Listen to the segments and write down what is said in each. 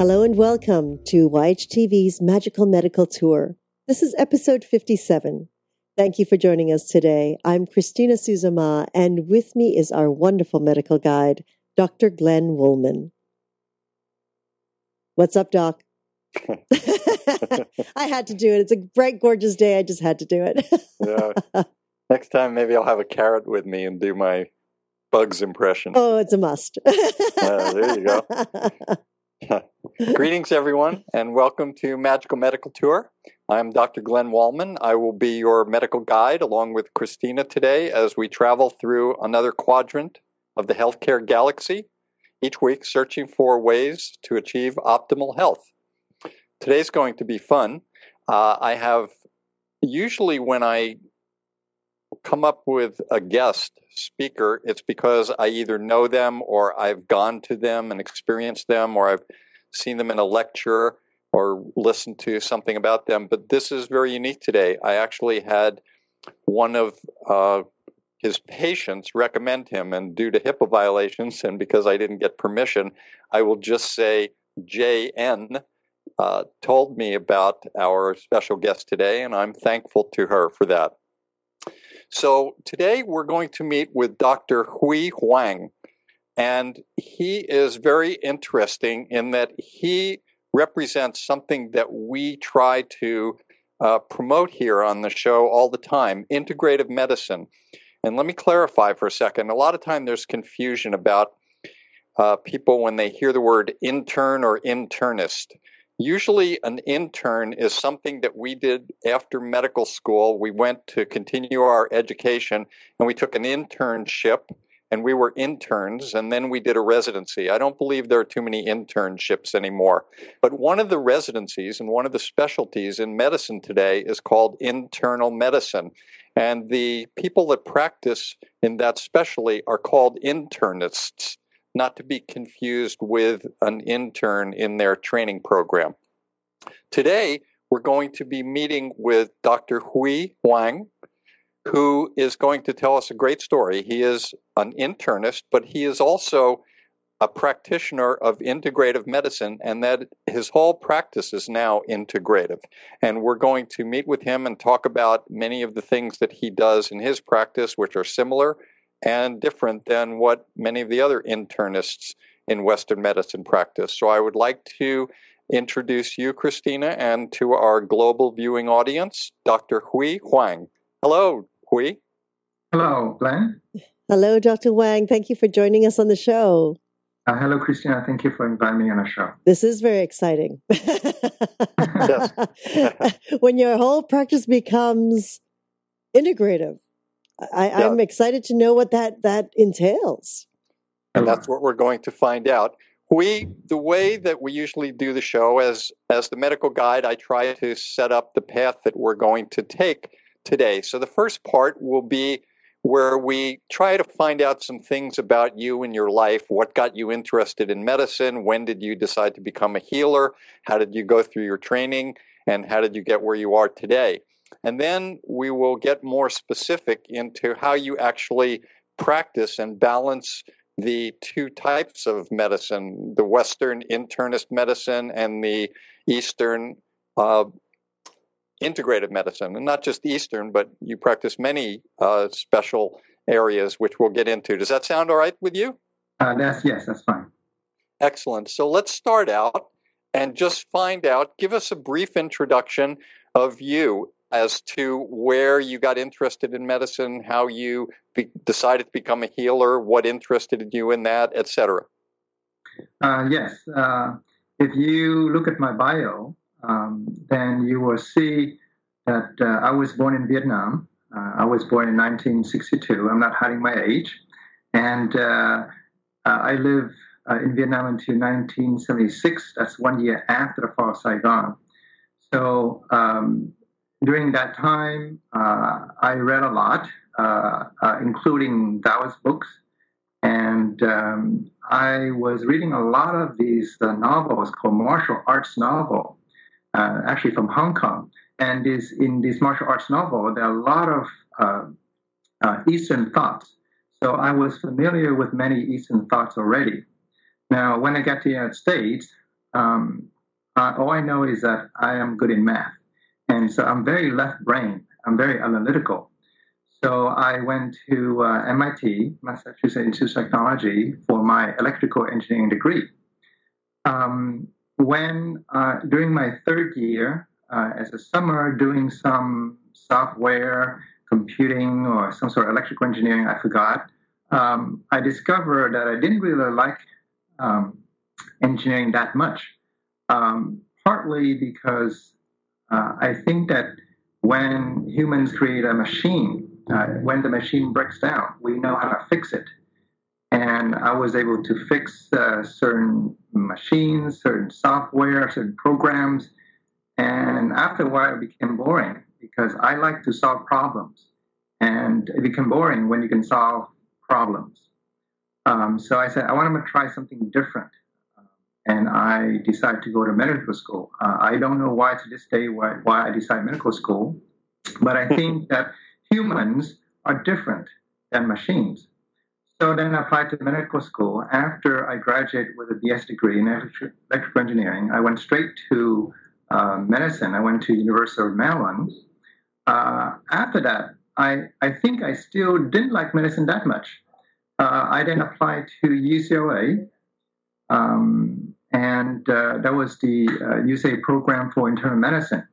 Hello and welcome to YHTV's Magical Medical Tour. This is episode 57. Thank you for joining us today. I'm Christina Suzama, and with me is our wonderful medical guide, Dr. Glenn Wollman. What's up, Doc? I had to do it. It's a bright, gorgeous day. I just had to do it. yeah. Next time, maybe I'll have a carrot with me and do my bugs impression. Oh, it's a must. uh, there you go. Greetings, everyone, and welcome to Magical Medical Tour. I'm Dr. Glenn Wollman. I will be your medical guide along with Christina today as we travel through another quadrant of the healthcare galaxy, each week searching for ways to achieve optimal health. Today's going to be fun. Uh, I have usually when I come up with a guest speaker, it's because I either know them or I've gone to them and experienced them or I've seen them in a lecture or listened to something about them. But this is very unique today. I actually had one of uh, his patients recommend him, and due to HIPAA violations, and because I didn't get permission, I will just say JN uh, told me about our special guest today, and I'm thankful to her for that. So today we're going to meet with Dr. Hui Huang, and he is very interesting in that he represents something that we try to uh, promote here on the show all the time integrative medicine. And let me clarify for a second. A lot of time there's confusion about uh, people when they hear the word intern or internist. Usually, an intern is something that we did after medical school. We went to continue our education and we took an internship and we were interns and then we did a residency. I don't believe there are too many internships anymore. But one of the residencies and one of the specialties in medicine today is called internal medicine. And the people that practice in that specialty are called internists not to be confused with an intern in their training program. Today, we're going to be meeting with Dr. Hui Huang, who is going to tell us a great story. He is an internist, but he is also a practitioner of integrative medicine, and that his whole practice is now integrative. And we're going to meet with him and talk about many of the things that he does in his practice, which are similar and different than what many of the other internists in Western medicine practice. So I would like to introduce you, Christina, and to our global viewing audience, Dr. Hui Huang. Hello, Hui. Hello, Glenn. Hello, Dr. Huang. Thank you for joining us on the show. Uh, hello, Christina. Thank you for inviting me on the show. This is very exciting. when your whole practice becomes integrative, I, yeah. I'm excited to know what that that entails. And that's what we're going to find out. We the way that we usually do the show as as the medical guide, I try to set up the path that we're going to take today. So the first part will be where we try to find out some things about you and your life. What got you interested in medicine? When did you decide to become a healer? How did you go through your training? And how did you get where you are today? And then we will get more specific into how you actually practice and balance the two types of medicine the Western internist medicine and the Eastern uh, integrative medicine. And not just Eastern, but you practice many uh, special areas, which we'll get into. Does that sound all right with you? Uh, that's, yes, that's fine. Excellent. So let's start out and just find out, give us a brief introduction of you as to where you got interested in medicine, how you be, decided to become a healer, what interested you in that, etc. Uh, yes. Uh, if you look at my bio, um, then you will see that uh, I was born in Vietnam. Uh, I was born in 1962. I'm not hiding my age. And uh, uh, I lived in Vietnam until 1976. That's one year after the fall of Saigon. So um, during that time, uh, I read a lot, uh, uh, including Taoist books. And um, I was reading a lot of these uh, novels called martial arts novel, uh, actually from Hong Kong. And this, in this martial arts novel, there are a lot of uh, Eastern thoughts. So I was familiar with many Eastern thoughts already. Now, when I got to the United States, um, all I know is that I am good in math. And so I'm very left brain. I'm very analytical. So I went to uh, MIT, Massachusetts Institute of Technology, for my electrical engineering degree. Um, when uh, during my third year, uh, as a summer, doing some software, computing, or some sort of electrical engineering, I forgot. Um, I discovered that I didn't really like um, engineering that much. Um, partly because uh, I think that when humans create a machine, uh, when the machine breaks down, we know how to fix it. And I was able to fix uh, certain machines, certain software, certain programs. And after a while, it became boring because I like to solve problems. And it became boring when you can solve problems. Um, so I said, I want to try something different and I decided to go to medical school. Uh, I don't know why to this day why, why I decided medical school, but I think that humans are different than machines. So then I applied to medical school. After I graduated with a BS degree in electrical engineering, I went straight to uh, medicine. I went to University of Maryland. Uh, after that, I, I think I still didn't like medicine that much. Uh, I then applied to UCLA um, and uh, that was the uh, UCLA program for internal medicine.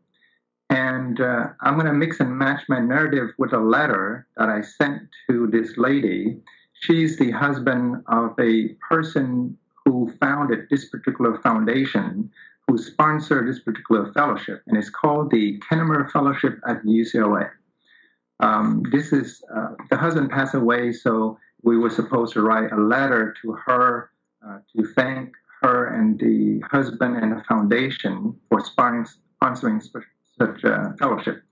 And uh, I'm going to mix and match my narrative with a letter that I sent to this lady. She's the husband of a person who founded this particular foundation, who sponsored this particular fellowship, and it's called the Kennemer Fellowship at UCLA. Um, this is uh, the husband passed away, so we were supposed to write a letter to her uh, to thank her and the husband and the foundation for sponsoring such a fellowship.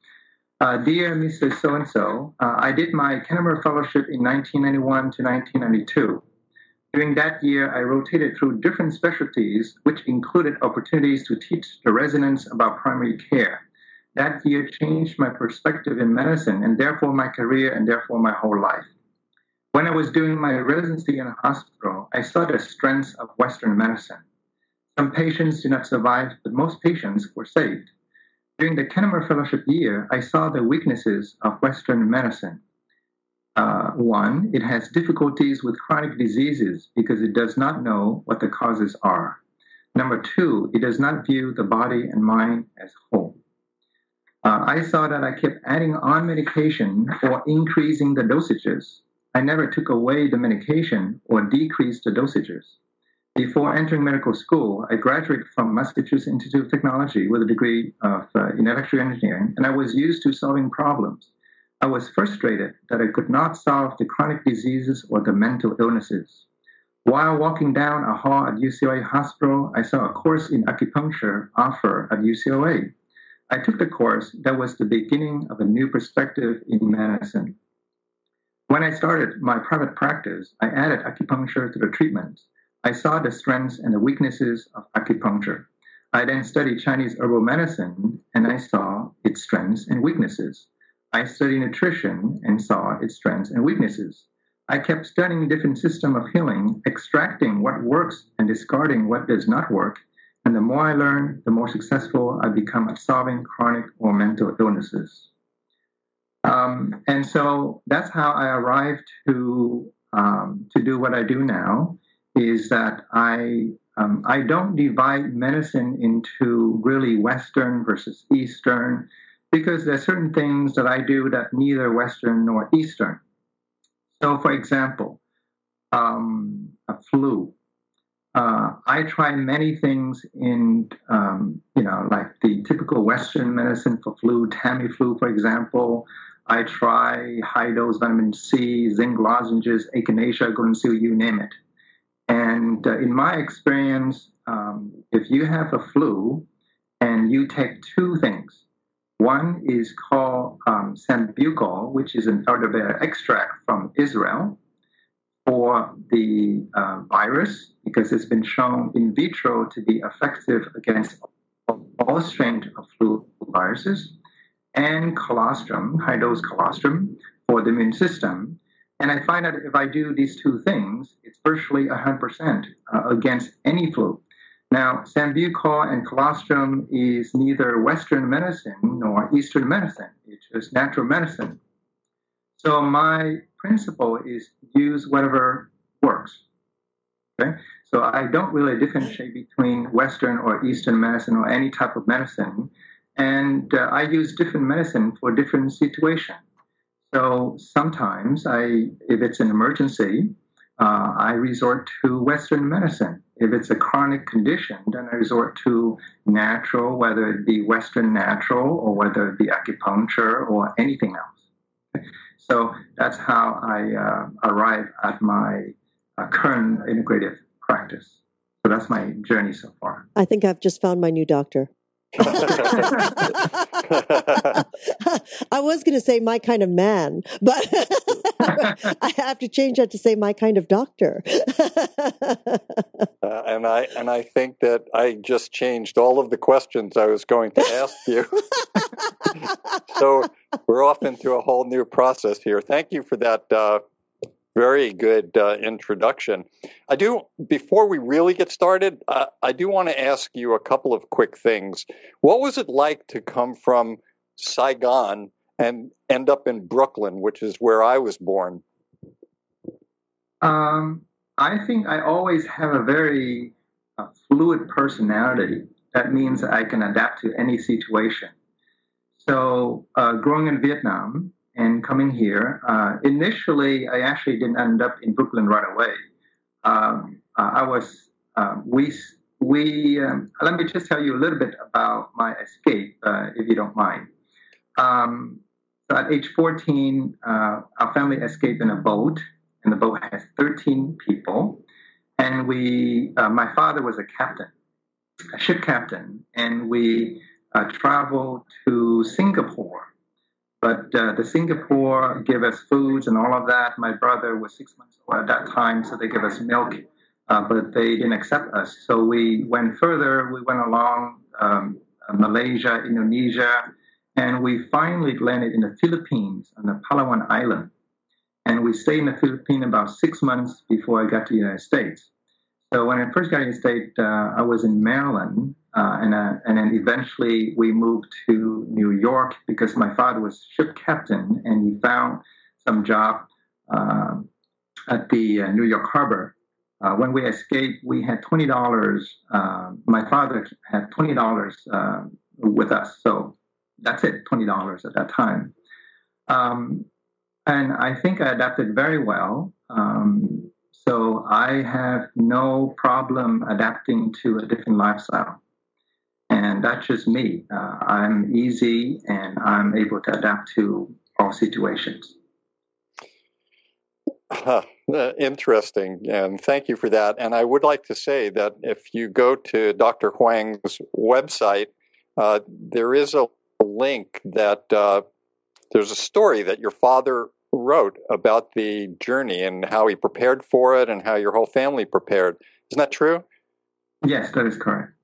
Uh, dear Mr. So and so, I did my Kennemer Fellowship in 1991 to 1992. During that year, I rotated through different specialties, which included opportunities to teach the residents about primary care. That year changed my perspective in medicine and therefore my career and therefore my whole life. When I was doing my residency in a hospital, I saw the strengths of Western medicine. Some patients did not survive, but most patients were saved. During the Kennemer Fellowship year, I saw the weaknesses of Western medicine. Uh, one, it has difficulties with chronic diseases because it does not know what the causes are. Number two, it does not view the body and mind as whole. Uh, I saw that I kept adding on medication or increasing the dosages I never took away the medication or decreased the dosages. Before entering medical school, I graduated from Massachusetts Institute of Technology with a degree of, uh, in electrical engineering, and I was used to solving problems. I was frustrated that I could not solve the chronic diseases or the mental illnesses. While walking down a hall at UCLA Hospital, I saw a course in acupuncture offered at UCLA. I took the course that was the beginning of a new perspective in medicine. When I started my private practice, I added acupuncture to the treatments. I saw the strengths and the weaknesses of acupuncture. I then studied Chinese herbal medicine and I saw its strengths and weaknesses. I studied nutrition and saw its strengths and weaknesses. I kept studying different systems of healing, extracting what works and discarding what does not work. And the more I learn, the more successful I become at solving chronic or mental illnesses. Um, and so that's how I arrived to um, to do what I do now. Is that I um, I don't divide medicine into really Western versus Eastern because there's certain things that I do that neither Western nor Eastern. So, for example, um, a flu. Uh, I try many things in, um, you know, like the typical Western medicine for flu, Tamiflu, for example. I try high dose vitamin C, zinc lozenges, echinacea, golden seal, you name it. And uh, in my experience, um, if you have a flu and you take two things, one is called um, sambucol, which is an elderberry extract from Israel for the uh, virus, because it's been shown in vitro to be effective against all strains of flu viruses and colostrum, high dose colostrum, for the immune system. And I find that if I do these two things, it's virtually 100% uh, against any flu. Now, sambucol and colostrum is neither Western medicine nor Eastern medicine. It's just natural medicine. So my principle is use whatever works. Okay? So I don't really differentiate between Western or Eastern medicine or any type of medicine. And uh, I use different medicine for different situations. So sometimes I, if it's an emergency, uh, I resort to Western medicine. If it's a chronic condition, then I resort to natural, whether it be Western natural or whether it be acupuncture or anything else. So that's how I uh, arrive at my uh, current integrative practice. So that's my journey so far. I think I've just found my new doctor. I was going to say my kind of man, but I have to change that to say my kind of doctor. uh, and I and I think that I just changed all of the questions I was going to ask you. so we're off into a whole new process here. Thank you for that uh, very good uh, introduction. I do, before we really get started, uh, I do want to ask you a couple of quick things. What was it like to come from Saigon and end up in Brooklyn, which is where I was born? Um, I think I always have a very uh, fluid personality. That means I can adapt to any situation. So, uh, growing in Vietnam, and coming here. Uh, initially, I actually didn't end up in Brooklyn right away. Um, uh, I was uh, we we um, let me just tell you a little bit about my escape, uh, if you don't mind. Um, so at age 14, uh, our family escaped in a boat, and the boat has 13 people. And we, my father was a captain, a ship captain, and we traveled to Singapore but uh, the Singapore gave us foods and all of that. My brother was six months old at that time, so they gave us milk, uh, but they didn't accept us. So we went further. We went along um, Malaysia, Indonesia, and we finally landed in the Philippines on the Palawan Island. And we stayed in the Philippines about six months before I got to the United States. So when I first got to the States, uh, I was in Maryland, uh, and, uh, and then eventually we moved to New York because my father was ship captain and he found some job uh, at the uh, New York Harbor. Uh, when we escaped, we had twenty dollars. Uh, my father had twenty dollars with us, so that's it, twenty dollars at that time. Um, and I think I adapted very well. Um, so I have no problem adapting to a different lifestyle that's just me. Uh, I'm easy and I'm able to adapt to all situations. Huh, uh, interesting, and thank you for that. And I would like to say that if you go to Dr. Huang's website, uh, there is a link that uh, there's a story that your father wrote about the journey and how he prepared for it and how your whole family prepared. Isn't that true? Yes, that is correct.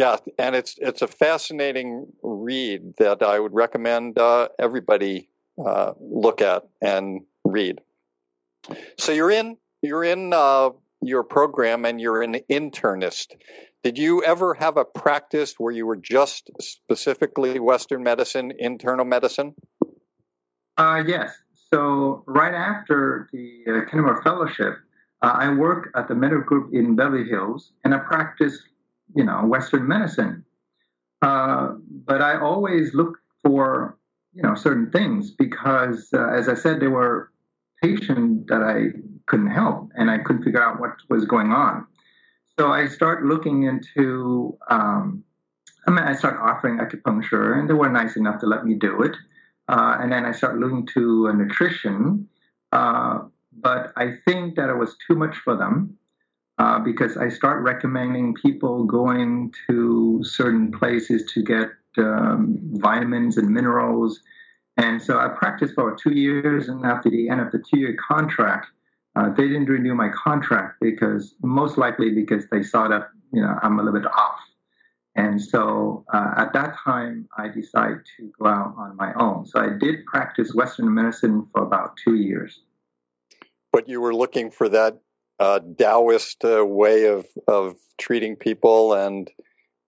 Yeah, and it's it's a fascinating read that I would recommend uh, everybody uh, look at and read. So you're in you're in uh, your program and you're an internist. Did you ever have a practice where you were just specifically Western medicine, internal medicine? Uh, yes. So right after the uh, Fellowship, uh, I worked at the medical group in Beverly Hills, and I practiced you know Western medicine. Uh, but I always look for you know certain things because, uh, as I said, there were patients that I couldn't help, and I couldn't figure out what was going on. So I start looking into. Um, I mean, I start offering acupuncture, and they were nice enough to let me do it. Uh, and then I start looking to a nutrition, uh, but I think that it was too much for them uh, because I start recommending people going to certain places to get um, vitamins and minerals. And so I practiced for two years, and after the end of the two-year contract, uh, they didn't renew my contract because most likely because they saw that you know I'm a little bit off. And so uh, at that time, I decided to go out on my own. So I did practice Western medicine for about two years. But you were looking for that uh, Taoist uh, way of of treating people, and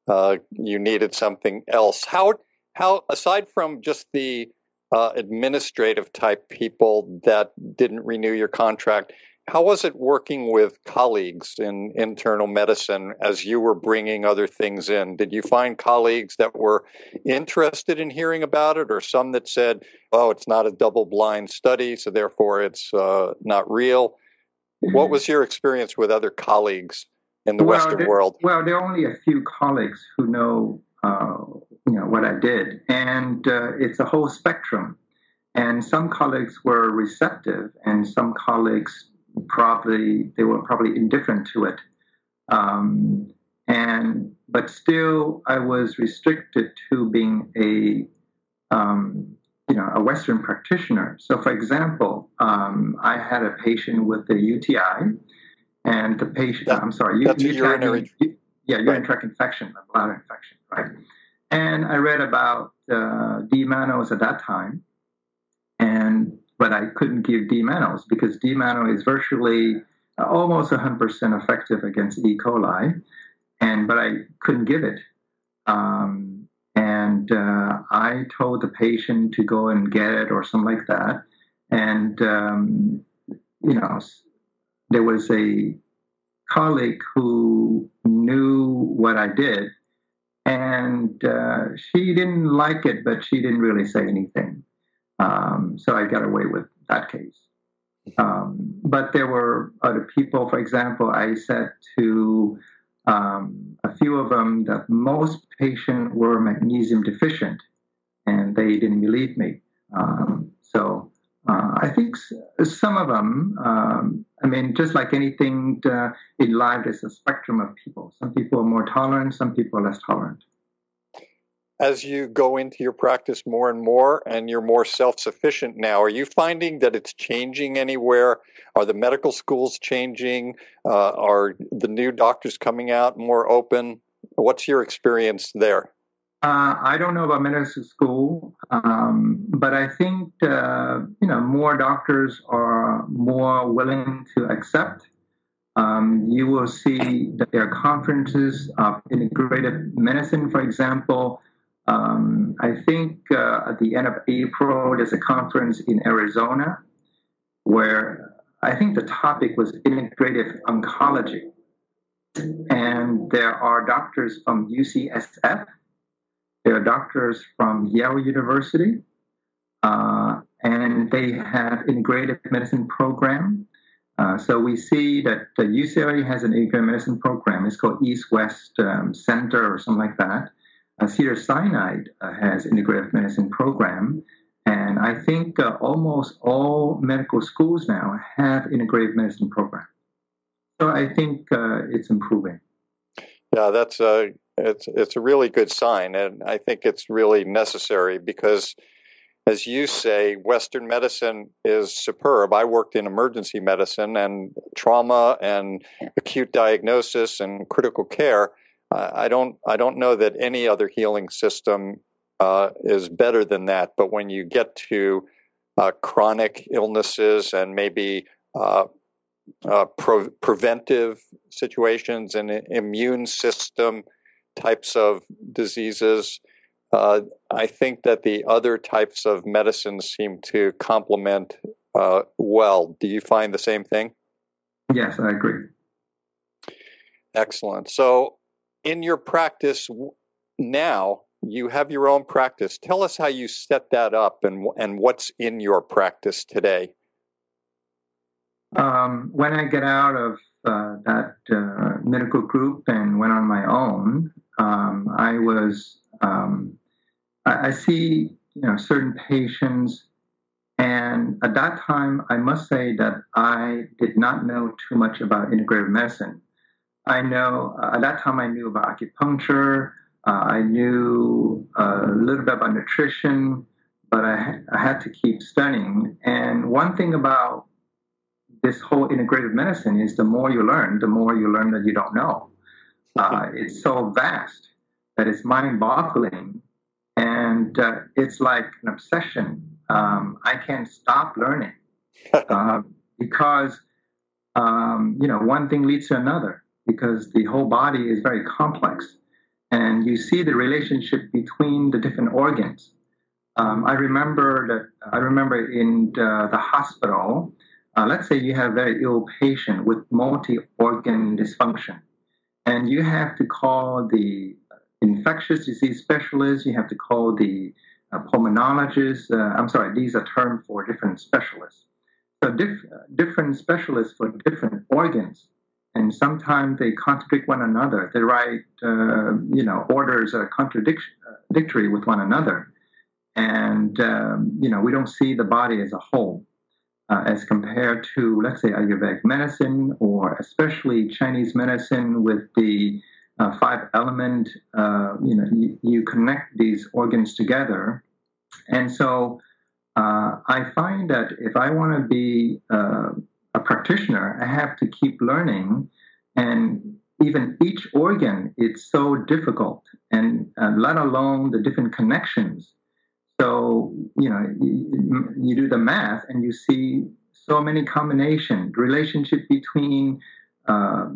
uh, you needed something else. How how aside from just the uh, administrative type people that didn't renew your contract, how was it working with colleagues in internal medicine as you were bringing other things in? Did you find colleagues that were interested in hearing about it, or some that said, "Oh, it's not a double-blind study, so therefore it's uh, not real"? What was your experience with other colleagues in the well, Western there, world? Well, there are only a few colleagues who know, uh, you know, what I did, and uh, it's a whole spectrum. And some colleagues were receptive, and some colleagues probably they were probably indifferent to it. Um, and but still, I was restricted to being a um, you know a Western practitioner. So, for example, um, I had a patient with a UTI, and the patient that, I'm sorry, that's UTI, urinary, yeah, urinary right. tract infection, a bladder infection, right? And I read about uh, D-mannose at that time, and but I couldn't give D-mannose because D-mannose is virtually uh, almost 100% effective against E. coli, and but I couldn't give it. Um, and uh, I told the patient to go and get it or something like that. And um, you know, there was a colleague who knew what I did, and uh, she didn't like it, but she didn't really say anything. Um, so I got away with that case. Um, but there were other people, for example, I said to um, a few of them that most patients were magnesium deficient, and they didn't believe me. Um, so uh, I think some of them, um, I mean, just like anything uh, in life, there's a spectrum of people. Some people are more tolerant, some people are less tolerant as you go into your practice more and more and you're more self sufficient now, are you finding that it's changing anywhere? Are the medical schools changing? Uh, are the new doctors coming out more open? What's your experience there? Uh, I don't know about medical school, um, but I think uh, you know more doctors are more willing to accept. Um, you will see that there are conferences of integrative medicine, for example, um, I think uh, at the end of April, there's a conference in Arizona where I think the topic was integrative oncology. And there are doctors from UCSF, there are doctors from Yale University, uh, and they have integrative medicine program. Uh, so we see that the UCLA has an integrative medicine program. It's called East West um, Center or something like that. Uh, Cedar Sinai uh, has integrative medicine program, and I think uh, almost all medical schools now have integrative medicine program. So I think it's improving. Yeah, that's a it's it's a really good sign, and I think it's really necessary because, as you say, Western medicine is superb. I worked in emergency medicine and trauma and acute diagnosis and critical care I don't I don't know that any other healing system uh, is better than that. But when you get to uh, chronic illnesses and maybe uh, uh pro- preventive situations and immune system types of diseases, uh, I think that the other types of medicines seem to complement uh, well. Do you find the same thing? Yes, I agree. Excellent. So in your practice now, you have your own practice. Tell us how you set that up and and what's in your practice today. Um, when I get out of uh, that uh, medical group and went on my own, um, I was um, I, I, see you know certain patients, and at that time, I must say that I did not know too much about integrative medicine. I know uh, at that time I knew about acupuncture. Uh, I knew uh, a little bit about nutrition, but I, I had to keep studying. And one thing about this whole integrative medicine is the more you learn, the more you learn that you don't know. Uh, it's so vast that it's mind-boggling, and uh, it's like an obsession. Um, I can't stop learning uh, because um, you know, one thing leads to another because the whole body is very complex. And you see the relationship between the different organs. Um, I remember that I remember in the, the hospital, uh, let's say you have a very ill patient with multi-organ dysfunction, and you have to call the infectious disease specialist, you have to call the uh, pulmonologist. Uh, I'm sorry, these are terms for different specialists. So diff- different specialists for different organs, and sometimes they contradict one another. They write, uh, you know, orders are contradictory with one another, and um, you know we don't see the body as a whole. Uh, as compared to, let's say, Ayurvedic medicine or especially Chinese medicine with the uh, five element, uh, you know, you, connect these organs together. And so uh, I find that if I want to be uh, practitioner, I have to keep learning. And even each organ, it's so difficult, and uh, let alone the different connections. So, you know, you, you do the math and you see so many combinations, relationship between uh,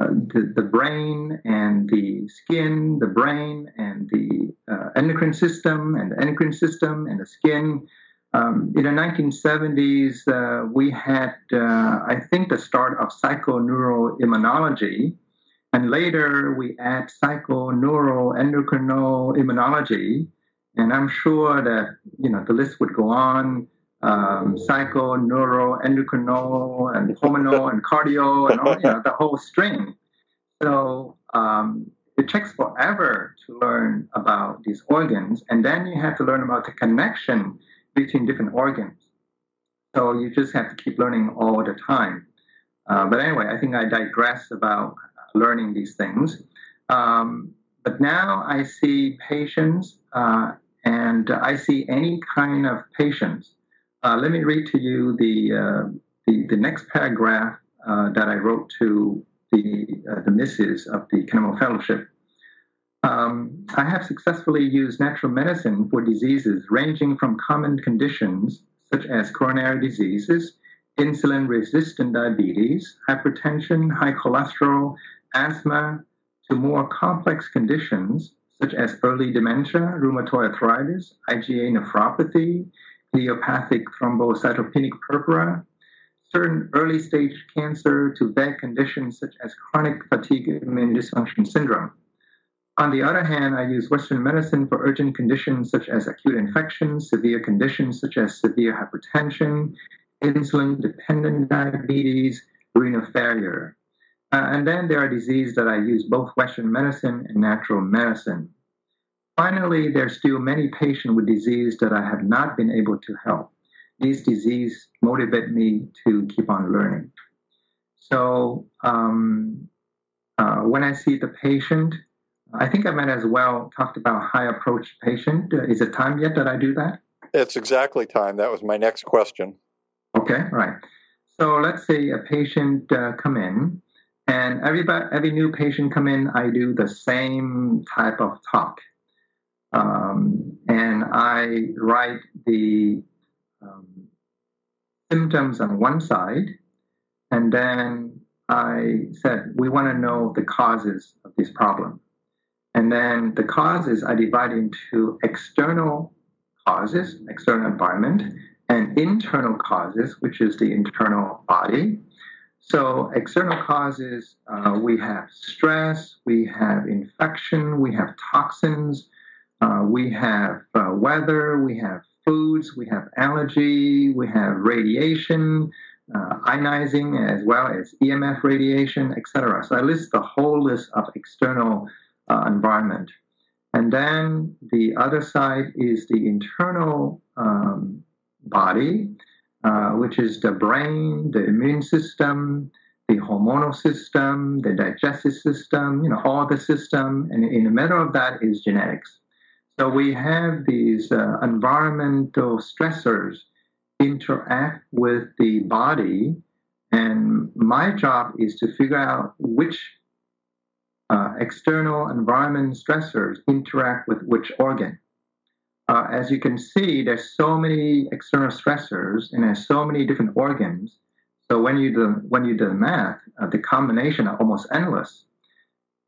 uh, the, the brain and the skin, the brain and the uh, endocrine system, and the endocrine system and the skin. Um, in the 1970s, uh, we had, uh, I think, the start of psychoneuroimmunology, and later we add psychoneuroendocrinal immunology, and I'm sure that you know the list would go on um, psycho, neuro, and hormonal, and cardio, and all, you know, the whole string. So um, it takes forever to learn about these organs, and then you have to learn about the connection between different organs. So you just have to keep learning all the time. Uh, but anyway, I think I digress about learning these things. Um, but now I see patients, uh, and I see any kind of patients uh, let me read to you the, uh, the, the, next paragraph uh, that I wrote to the, uh, the misses of the Kennemer Fellowship. Um, I have successfully used natural medicine for diseases ranging from common conditions such as coronary diseases, insulin resistant diabetes, hypertension, high cholesterol, asthma, to more complex conditions such as early dementia, rheumatoid arthritis, IgA nephropathy, idiopathic thrombocytopenic purpura, certain early stage cancer to bad conditions such as chronic fatigue immune dysfunction syndrome. On the other hand, I use Western medicine for urgent conditions such as acute infections, severe conditions such as severe hypertension, insulin dependent diabetes, renal failure. Uh, and then there are diseases that I use both Western medicine and natural medicine. Finally, there are still many patients with disease that I have not been able to help. These diseases motivate me to keep on learning. So um, uh, when I see the patient, I think I might as well talk about high approach patient. Uh, is it time yet that I do that? It's exactly time. That was my next question. Okay, right. So let's say a patient uh, come in, and everybody, every new patient come in, I do the same type of talk. Um, and I write the um, symptoms on one side, and then I said, we want to know the causes of this problem. And then the causes are divided into external causes, external environment, and internal causes, which is the internal body. So, external causes, uh, we have stress, we have infection, we have toxins, uh, we have uh, weather, we have foods, we have allergy, we have radiation, uh, ionizing, as well as EMF radiation, etc. So I list the whole list of external uh, environment. And then the other side is the internal um, body, uh, which is the brain, the immune system, the hormonal system, the digestive system, you know, all the system. And in the middle of that is genetics. So we have these uh, environmental stressors interact with the body, and my job is to figure out which uh, external environment stressors interact with which organ. Uh, as you can see, there's so many external stressors and there's so many different organs. So when you do when you do the math, uh, the combination are almost endless.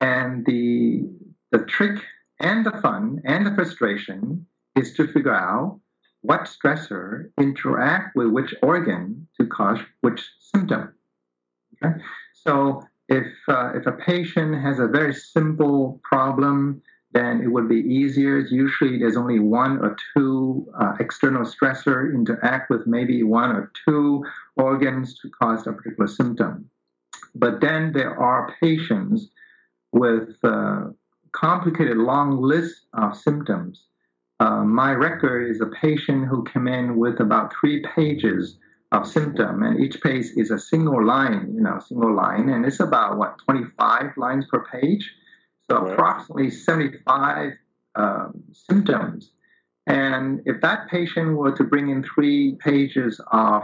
And the the trick and the fun and the frustration is to figure out what stressor interact with which organ to cause which symptom. Okay? So if uh, if a patient has a very simple problem, then it would be easier. Usually, there's only one or two uh, external stressor interact with maybe one or two organs to cause a particular symptom. But then there are patients with uh, complicated long list of symptoms. Uh, my record is a patient who came in with about three pages of symptom, and each page is a single line, you know, single line, and it's about what 25 lines per page, so right. approximately 75 um, symptoms. And if that patient were to bring in three pages of,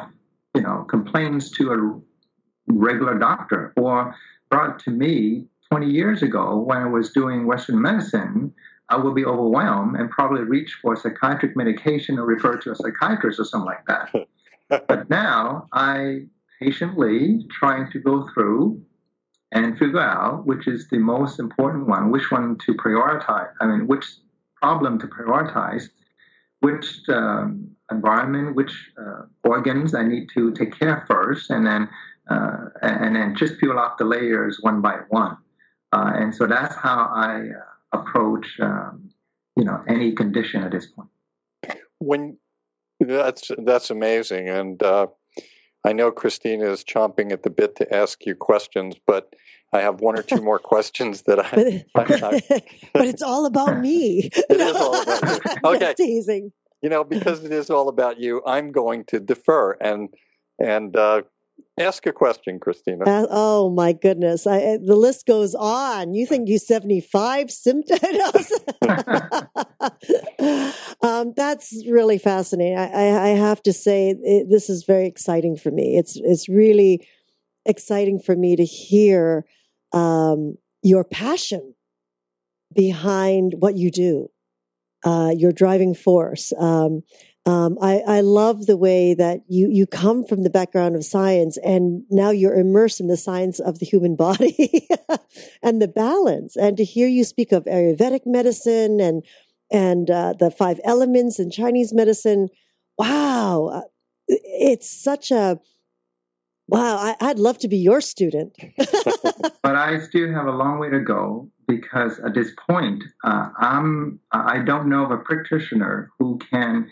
you know, complaints to a regular doctor, or brought to me 20 years ago when I was doing Western medicine, I would be overwhelmed and probably reach for psychiatric medication or refer to a psychiatrist or something like that. but now I patiently trying to go through and figure out which is the most important one, which one to prioritize. I mean, which problem to prioritize, which um, environment, which uh, organs I need to take care of first, and then uh, and then just peel off the layers one by one. Uh, and so that's how I uh, approach, um, you know, any condition at this point. When that's that's amazing, and uh, I know Christina is chomping at the bit to ask you questions, but I have one or two more questions that I. but, I, I, but it's all about me. it is all about you. Okay, teasing. You know, because it is all about you, I'm going to defer and and uh, Ask a question, Christina. Uh, oh my goodness! I, the list goes on. You think you seventy five symptoms? um, that's really fascinating. I, I have to say, it, this is very exciting for me. It's it's really exciting for me to hear um, your passion behind what you do, uh, your driving force. Um, um, I, I love the way that you, you come from the background of science and now you're immersed in the science of the human body and the balance. And to hear you speak of Ayurvedic medicine and, and uh, the five elements in Chinese medicine, wow, uh, it's such a, wow, I, would love to be your student. but I still have a long way to go because at this point, uh, I'm, I don't know of a practitioner who can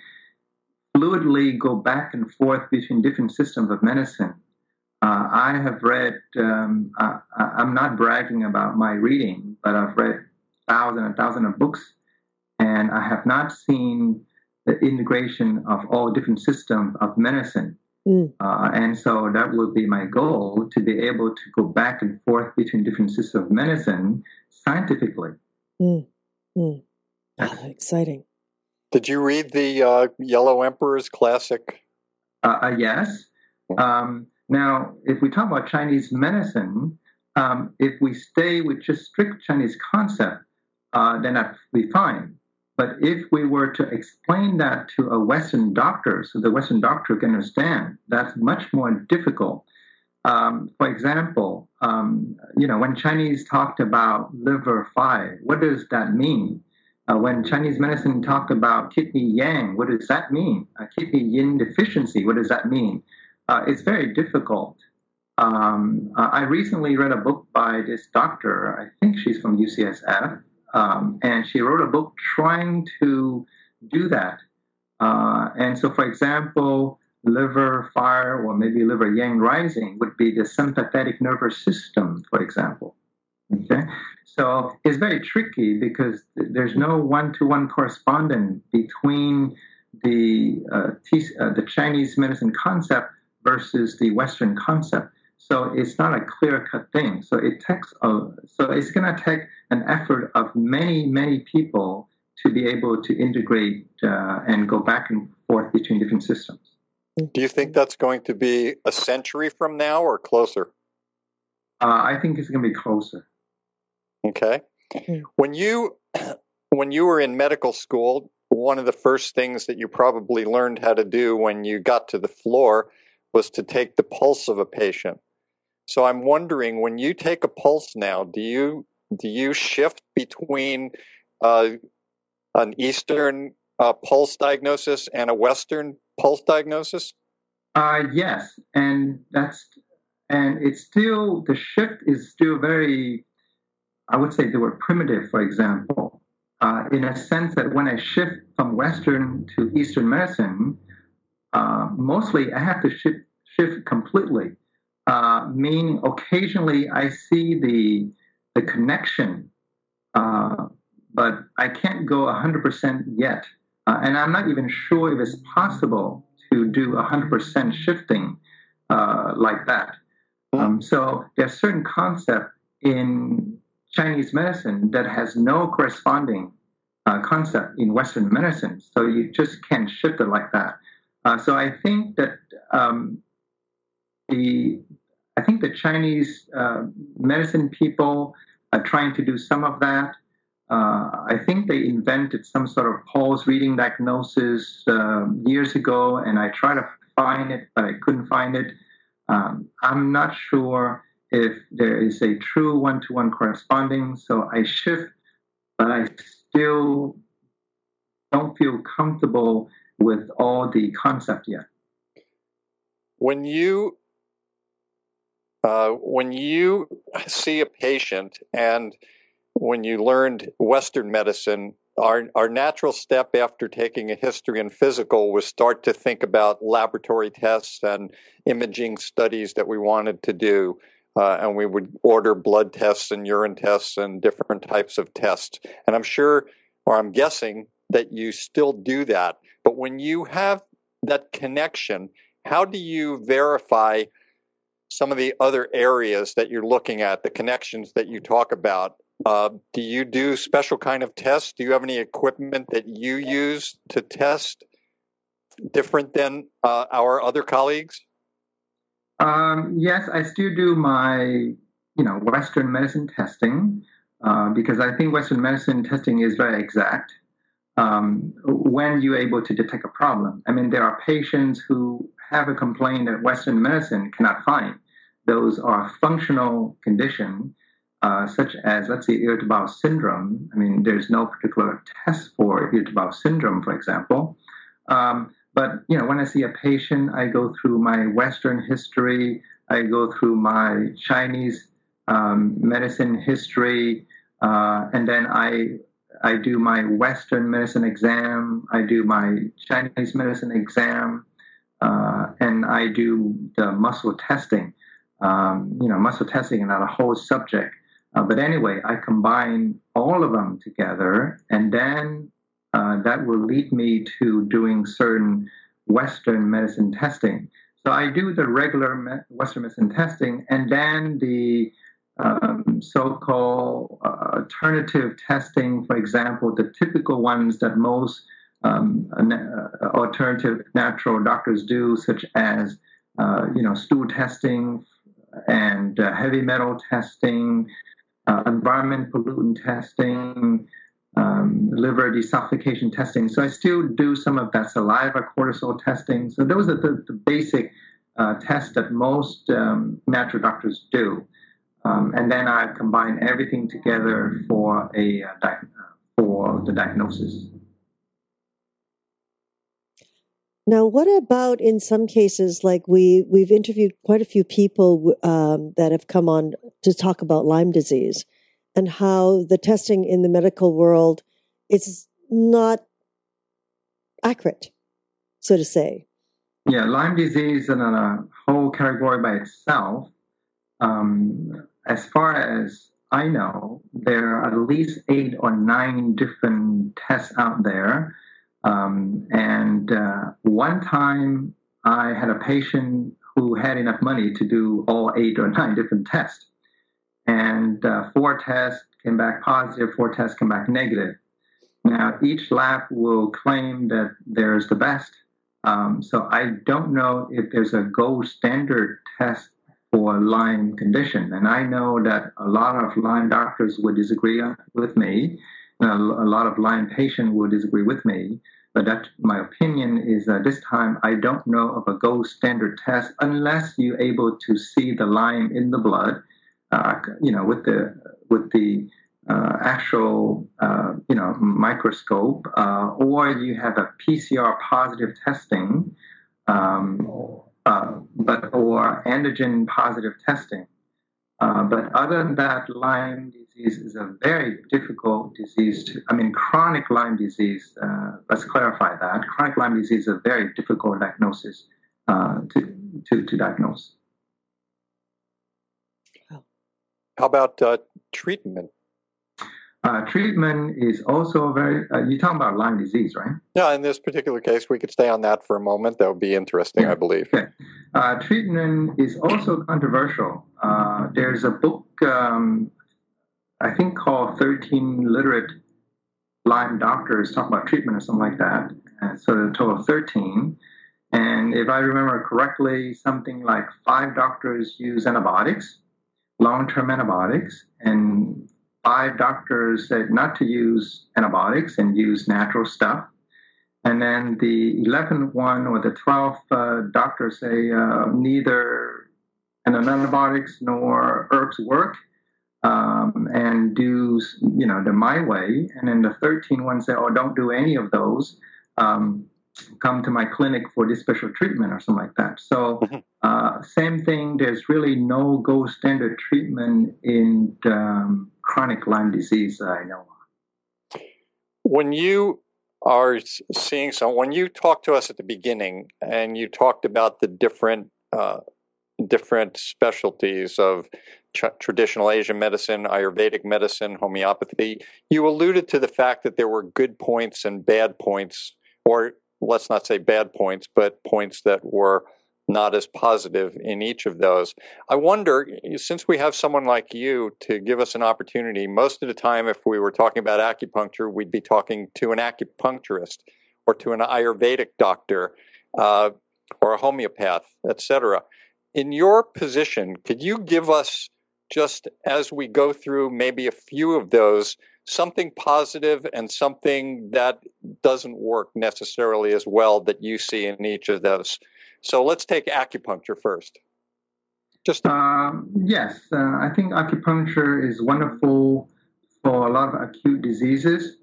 fluidly go back and forth between different systems of medicine. Uh, I have read, um, uh, I'm not bragging about my reading, but I've read thousands and thousands of books, and I have not seen the integration of all different systems of medicine. Mm. Uh, and so that would be my goal to be able to go back and forth between different systems of medicine scientifically. Mm. Mm. Oh, exciting. Did you read the uh, Yellow Emperor's classic? Uh, uh, yes. Um, now, if we talk about Chinese medicine, um, if we stay with just strict Chinese concept, uh, then that'd be fine. But if we were to explain that to a Western doctor, so the Western doctor can understand, that's much more difficult. Um, for example, um, you know, when Chinese talked about liver fire, what does that mean? Uh, when Chinese medicine talked about kidney yang, what does that mean? Uh, kidney yin deficiency, what does that mean? Uh, it's very difficult. Um, I recently read a book by this doctor, I think she's from UCSF, um, and she wrote a book trying to do that. Uh, and so, for example, liver fire or maybe liver yang rising would be the sympathetic nervous system, for example. Okay, so it's very tricky because there's no one-to-one correspondence between the uh, T- uh, the Chinese medicine concept versus the Western concept. So it's not a clear-cut thing. So it takes a, so it's going to take an effort of many many people to be able to integrate uh, and go back and forth between different systems. Do you think that's going to be a century from now or closer? Uh, I think it's going to be closer. Okay. Hmm. When you when you were in medical school, one of the first things that you probably learned how to do when you got to the floor was to take the pulse of a patient. So I'm wondering, when you take a pulse now, do you do you shift between uh, an Eastern uh, pulse diagnosis and a Western pulse diagnosis? Uh, yes, and that's and it's still the shift is still very. I would say they were primitive, for example, uh, in a sense that when I shift from Western to Eastern medicine, uh, mostly I have to shift shift completely. Uh, meaning, occasionally I see the the connection, uh, but I can't go 100% yet. Uh, and I'm not even sure if it's possible to do 100% shifting uh, like that. Um, so there's certain concept in Chinese medicine that has no corresponding uh, concept in Western medicine. So you just can't shift it like that. Uh, so I think that um, the I think the Chinese uh, medicine people are trying to do some of that. Uh, I think they invented some sort of pulse reading diagnosis uh, years ago, and I tried to find it, but I couldn't find it. Um, I'm not sure if there is a true one to one corresponding, so I shift, but I still don't feel comfortable with all the concept yet. When you uh, when you see a patient and when you learned Western medicine, our, our natural step after taking a history and physical was start to think about laboratory tests and imaging studies that we wanted to do. Uh, and we would order blood tests and urine tests and different types of tests. And I'm sure, or I'm guessing, that you still do that. But when you have that connection, how do you verify some of the other areas that you're looking at, the connections that you talk about? Uh, do you do special kind of tests? Do you have any equipment that you use to test different than uh, our other colleagues? Um, yes, I still do my, you know, Western medicine testing uh, because I think Western medicine testing is very exact. Um, when you're able to detect a problem, I mean, there are patients who have a complaint that Western medicine cannot find. Those are functional condition, uh, such as, let's say, irritable bowel syndrome. I mean, there's no particular test for irritable bowel syndrome, for example. Um, but you know, when I see a patient, I go through my Western history, I go through my Chinese um, medicine history, uh, and then I I do my Western medicine exam, I do my Chinese medicine exam, uh, and I do the muscle testing. Um, you know, muscle testing is not a whole subject. Uh, but anyway, I combine all of them together, and then uh, that will lead me to doing certain Western medicine testing. So I do the regular Western medicine testing, and then the um, so-called uh, alternative testing, for example, the typical ones that most um, uh, alternative natural doctors do, such as uh, you know stool testing and uh, heavy metal testing, uh, environment pollutant testing, um, liver detoxification testing. So I still do some of that saliva cortisol testing. So those are the, the basic uh, tests that most um, natural doctors do. Um, and then I combine everything together for a uh, di- for the diagnosis. Now, what about in some cases, like we we've interviewed quite a few people um, that have come on to talk about Lyme disease and how the testing in the medical world is not accurate, so to say. Yeah, Lyme disease is a whole category by itself. Um, as far as I know, there are at least eight or nine different tests out there um, and uh, one time I had a patient who had enough money to do all eight or nine different tests. And uh, four tests came back positive, four tests came back negative. Now, each lab will claim that there's the best. Um, so I don't know if there's a gold standard test for Lyme condition. And I know that a lot of Lyme doctors would disagree with me a lot of Lyme patients would disagree with me, but that my opinion is that this time I don't know of a gold standard test unless you're able to see the Lyme in the blood, you know, with the with the uh, actual, uh, you know, microscope, uh, or you have a PCR positive testing, um, but or antigen positive testing. But other than that, Lyme disease is a very difficult disease to, I mean, chronic Lyme disease, let's clarify that. Chronic Lyme disease is a very difficult diagnosis to, to, to, diagnose. How about uh, treatment? Uh, treatment is also very, uh, you're talking about Lyme disease, right? Yeah, in this particular case, we could stay on that for a moment. That would be interesting, yeah. I believe. Okay. Uh, treatment is also controversial. Uh, there's a book, um, I think, called 13 Literate Lyme Doctors talk about treatment or something like that. And so a total of 13. And if I remember correctly, something like five doctors use antibiotics, long term antibiotics, and five doctors said not to use antibiotics and use natural stuff. And then the 11th one or the 12th uh, doctor say uh, neither antibiotics nor herbs work um, and do, you know, the my way. And then the 13th one say, oh, don't do any of those. Um, come to my clinic for this special treatment or something like that. So, mm-hmm. uh, same thing, there's really no gold standard treatment in um, chronic Lyme disease that I know of. When you are seeing some, when you talked to us at the beginning and you talked about the different uh, different specialties of traditional Asian medicine, Ayurvedic medicine, homeopathy, you alluded to the fact that there were good points and bad points, or let's not say bad points, but points that were not as positive in each of those. I wonder, since we have someone like you to give us an opportunity, most of the time, if we were talking about acupuncture, we'd be talking to an acupuncturist or to an Ayurvedic doctor uh, or a homeopath, etc. In your position, could you give us, just as we go through maybe a few of those, something positive and something that doesn't work necessarily as well that you see in each of those? So let's take acupuncture first. Just um, yes, uh, I think acupuncture is wonderful for a lot of acute diseases.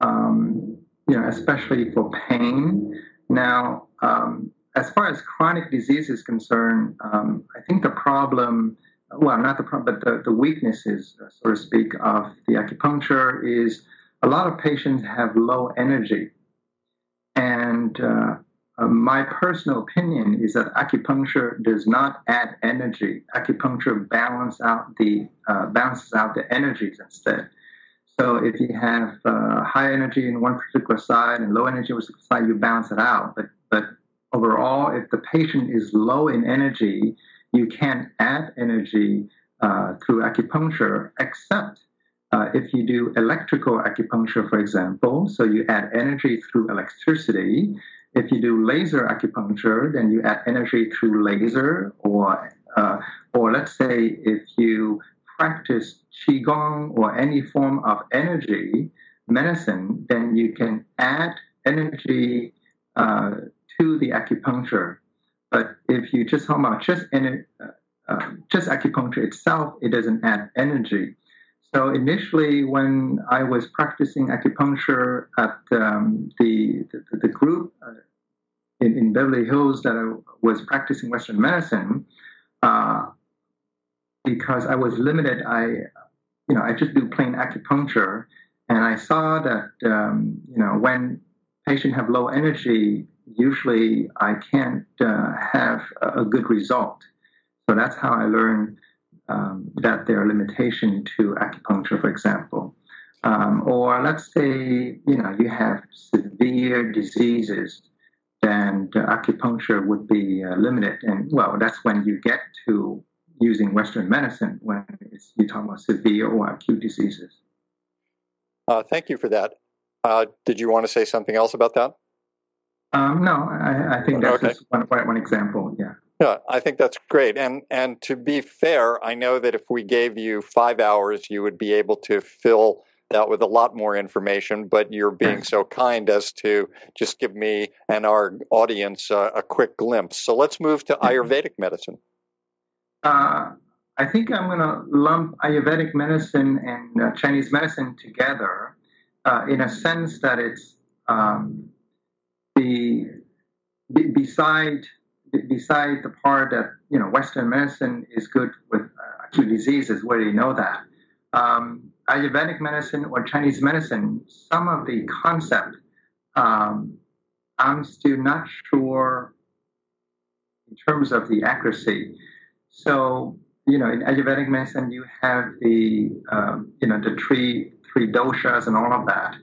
Um, you know, especially for pain. Now, um, as far as chronic disease is concerned, um, I think the problem, well, not the problem, but the, the weaknesses, uh, so to speak, of the acupuncture is a lot of patients have low energy. And uh, uh, my personal opinion is that acupuncture does not add energy. Acupuncture balance out the uh, balances out the energies instead. So if you have uh, high energy in one particular side and low energy on the side, you balance it out. But but overall, if the patient is low in energy, you can't add energy uh, through acupuncture, except uh, if you do electrical acupuncture, for example. So you add energy through electricity if you do laser acupuncture, then you add energy through laser, or uh, or let's say if you practice qigong or any form of energy medicine, then you can add energy uh, to the acupuncture. But if you just talk about just ener- uh, uh, just acupuncture itself, it doesn't add energy. So initially, when I was practicing acupuncture at um, the, the, the group uh, in, in Beverly Hills that I was practicing Western medicine, uh, because I was limited, I you know I just do plain acupuncture, and I saw that um, you know when patients have low energy, usually I can't uh, have a good result. So that's how I learned um, that there are limitations to acupuncture, for example. Um, or let's say you know you have severe diseases then the acupuncture would be uh, limited. And well, that's when you get to using Western medicine when it's, you're talking about severe or acute diseases. Uh, thank you for that. Uh, did you want to say something else about that? Um, no, I, I, think that's okay. just one, one example. Yeah. Yeah, I think that's great. And and to be fair, I know that if we gave you five hours, you would be able to fill that with a lot more information, but you're being so kind as to just give me and our audience uh, a quick glimpse. So let's move to Ayurvedic medicine. Uh, I think I'm going to lump Ayurvedic medicine and uh, Chinese medicine together uh, in a sense that it's um, the be, beside beside the part that you know Western medicine is good with uh, acute diseases, where you know that. Um, Ayurvedic medicine or Chinese medicine, some of the concept, um, I'm still not sure in terms of the accuracy. So you know, in Ayurvedic medicine, you have the um, you know the three three doshas and all of that,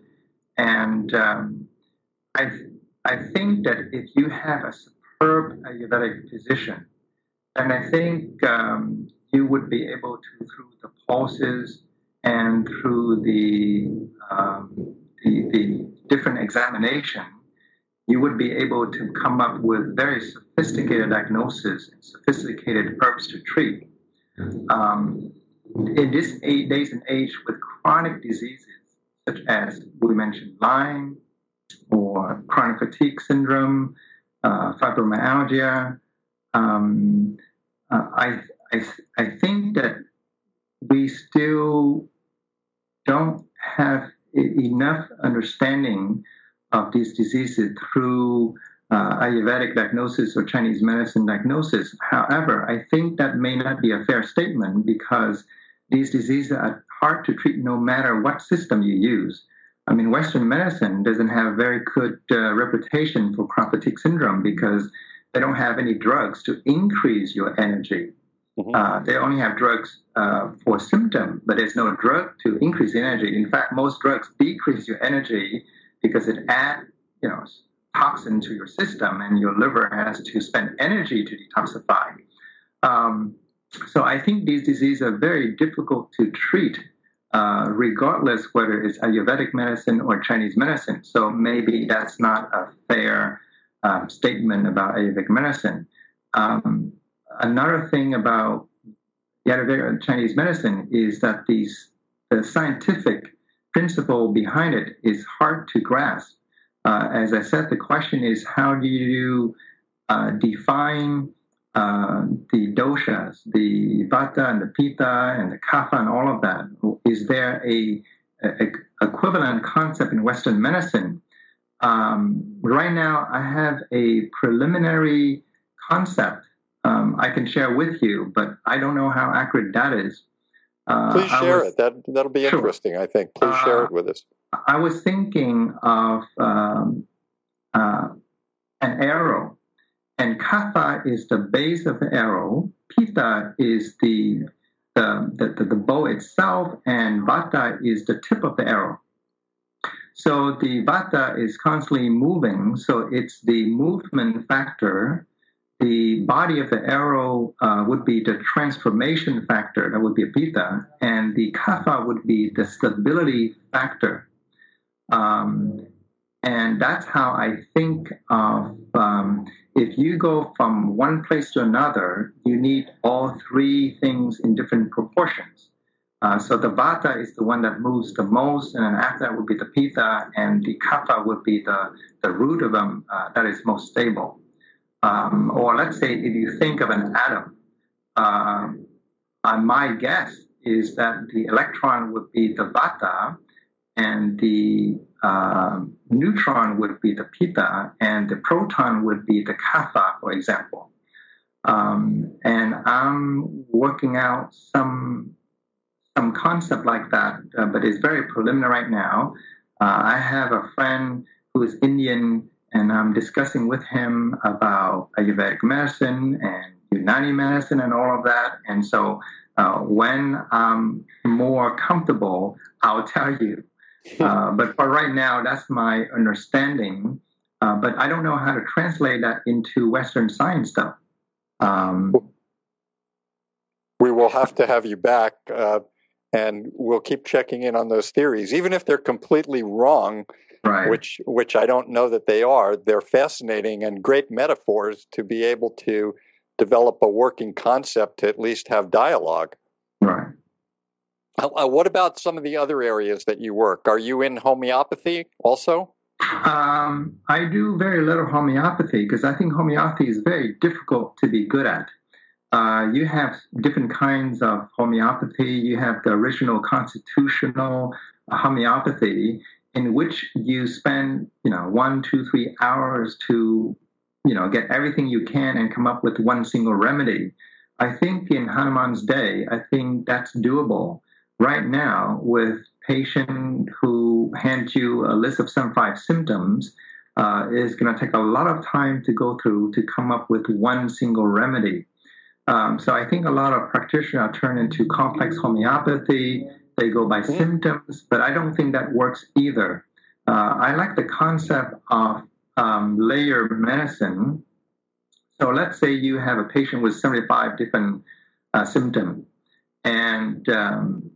and um, I I think that if you have a superb Ayurvedic physician, then I think um, you would be able to through the pulses and through the um, the, the different examination, you would be able to come up with very sophisticated diagnosis and sophisticated herbs to treat. Um, in this eight days and age with chronic diseases such as we mentioned Lyme or chronic fatigue syndrome, uh, fibromyalgia, um, uh, I, I, I think that we still don't have enough understanding of these diseases through uh, Ayurvedic diagnosis or Chinese medicine diagnosis. However, I think that may not be a fair statement because these diseases are hard to treat no matter what system you use. I mean, Western medicine doesn't have very good uh, reputation for chronic fatigue syndrome because they don't have any drugs to increase your energy. Mm-hmm. Uh, they only have drugs uh, for symptom, but there's no drug to increase energy. In fact, most drugs decrease your energy because it add, you know, toxin to your system, and your liver has to spend energy to detoxify. Um, so I think these diseases are very difficult to treat, uh, regardless whether it's Ayurvedic medicine or Chinese medicine. So maybe that's not a fair um, statement about Ayurvedic medicine. Um, another thing about Ayurvedic Chinese medicine is that these the scientific principle behind it is hard to grasp uh, as I said, the question is how do you uh, define uh, the doshas, the vata and the pitta and the kapha and all of that? Is there a, a equivalent concept in Western medicine? Um, right now, I have a preliminary concept um, I can share with you, but I don't know how accurate that is. Uh, Please share was, it. That that'll be sure. interesting. I think. Please share uh, it with us. I was thinking of um, uh, an arrow, and kapha is the base of the arrow. Pitta is the the, the, the bow itself, and vata is the tip of the arrow. So the vata is constantly moving, so it's the movement factor. The body of the arrow uh, would be the transformation factor, that would be a pitta, and the kapha would be the stability factor. Um, and that's how I think of um, if you go from one place to another, you need all three things in different proportions. Uh, so the vata is the one that moves the most, and then after that would be the pitta, and the kapha would be the, the root of them uh, that is most stable. Um, or let's say if you think of an atom, uh, uh my guess is that the electron would be the vata, and the uh, neutron would be the pitta, and the proton would be the kapha, for example. Um, and I'm working out some some concept like that, uh, but it's very preliminary right now. Uh, I have a friend who is Indian, and I'm discussing with him about Ayurvedic medicine and Unani medicine and all of that. And so, uh, when I'm more comfortable, I'll tell you uh, but for right now, that's my understanding. Uh, but I don't know how to translate that into Western science, though. Um, we will have to have you back, uh, and we'll keep checking in on those theories, even if they're completely wrong. Right. Which, which I don't know that they are. They're fascinating and great metaphors to be able to develop a working concept to at least have dialogue. Right. Uh, uh, what about some of the other areas that you work? Are you in homeopathy also? Um, I do very little homeopathy because I think homeopathy is very difficult to be good at. Uh, you have different kinds of homeopathy. You have the original constitutional homeopathy, in which you spend, you know, one, two, three hours to, you know, get everything you can and come up with one single remedy. I think in Hahnemann's day, I think that's doable. Right now, with patient who hands you a list of some five symptoms, uh, is going to take a lot of time to go through to come up with one single remedy. Um, so I think a lot of practitioners turn into complex homeopathy. They go by mm-hmm. symptoms, but I don't think that works either. Uh, I like the concept of um, layer medicine. So let's say you have a patient with 75 different uh, symptoms, and um,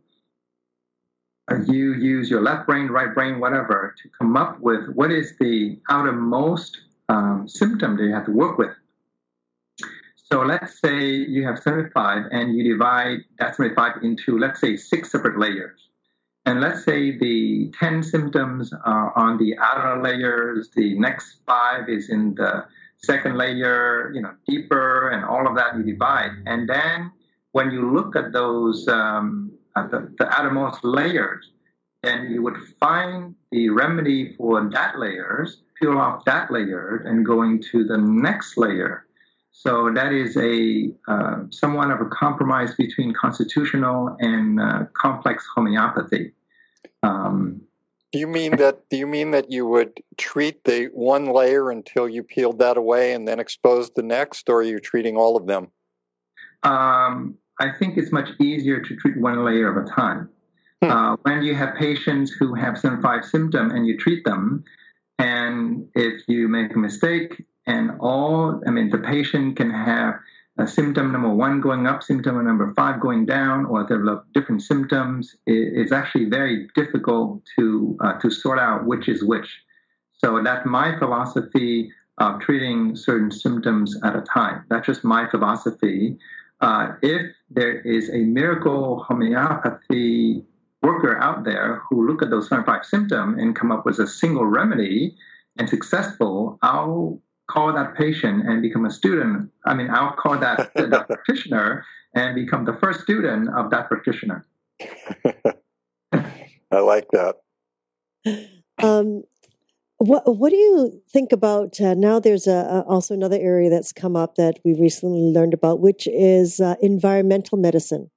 you use your left brain, right brain, whatever, to come up with what is the outermost um, symptom that you have to work with. So let's say you have 75 and you divide that 75 into, let's say, six separate layers. And let's say the 10 symptoms are on the outer layers, the next five is in the second layer, you know, deeper, and all of that you divide. And then when you look at those, um, the, the outermost layers, then you would find the remedy for that layers, peel off that layer, and going to the next layer so that is a uh, somewhat of a compromise between constitutional and uh, complex homeopathy. Um, do you mean that? Do you mean that you would treat the one layer until you peeled that away and then expose the next, or are you treating all of them? Um, I think it's much easier to treat one layer at a time. Hmm. Uh, when you have patients who have some five symptom and you treat them, and if you make a mistake, and all, I mean, the patient can have a symptom number one going up, symptom number five going down, or develop different symptoms. It's actually very difficult to uh, to sort out which is which. So that's my philosophy of treating certain symptoms at a time. That's just my philosophy. Uh, if there is a miracle homeopathy worker out there who look at those five symptoms and come up with a single remedy and successful, I'll call that patient and become a student. I mean, I'll call that the practitioner and become the first student of that practitioner. I like that. Um, what What do you think about uh, now? There's a, a, also another area that's come up that we recently learned about, which is uh, environmental medicine.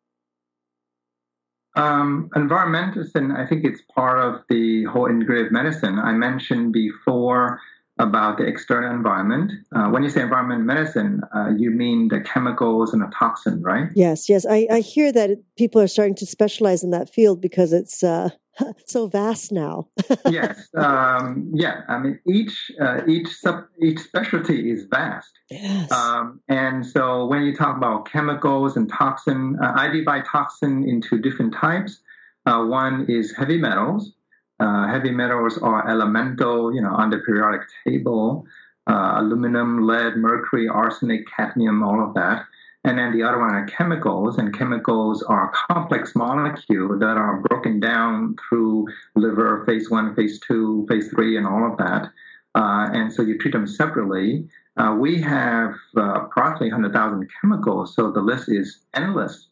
Um, environmental medicine, I think it's part of the whole integrative medicine. I mentioned before about the external environment. Uh, when you say environment medicine, uh, you mean the chemicals and the toxin, right? Yes, yes. I, I hear that people are starting to specialize in that field because it's uh, so vast now. yes, um, yeah. I mean, each uh, each sub each specialty is vast. Yes. Um, and so when you talk about chemicals and toxin, uh, I divide toxin into different types. Uh, one is heavy metals. Uh, heavy metals are elemental, you know, on the periodic table. Uh, aluminum, lead, mercury, arsenic, cadmium, all of that. And then the other one are chemicals, and chemicals are complex molecules that are broken down through liver, phase one, phase two, phase three, and all of that. Uh, and so you treat them separately. Uh, we have uh, approximately 100,000 chemicals, so the list is endless.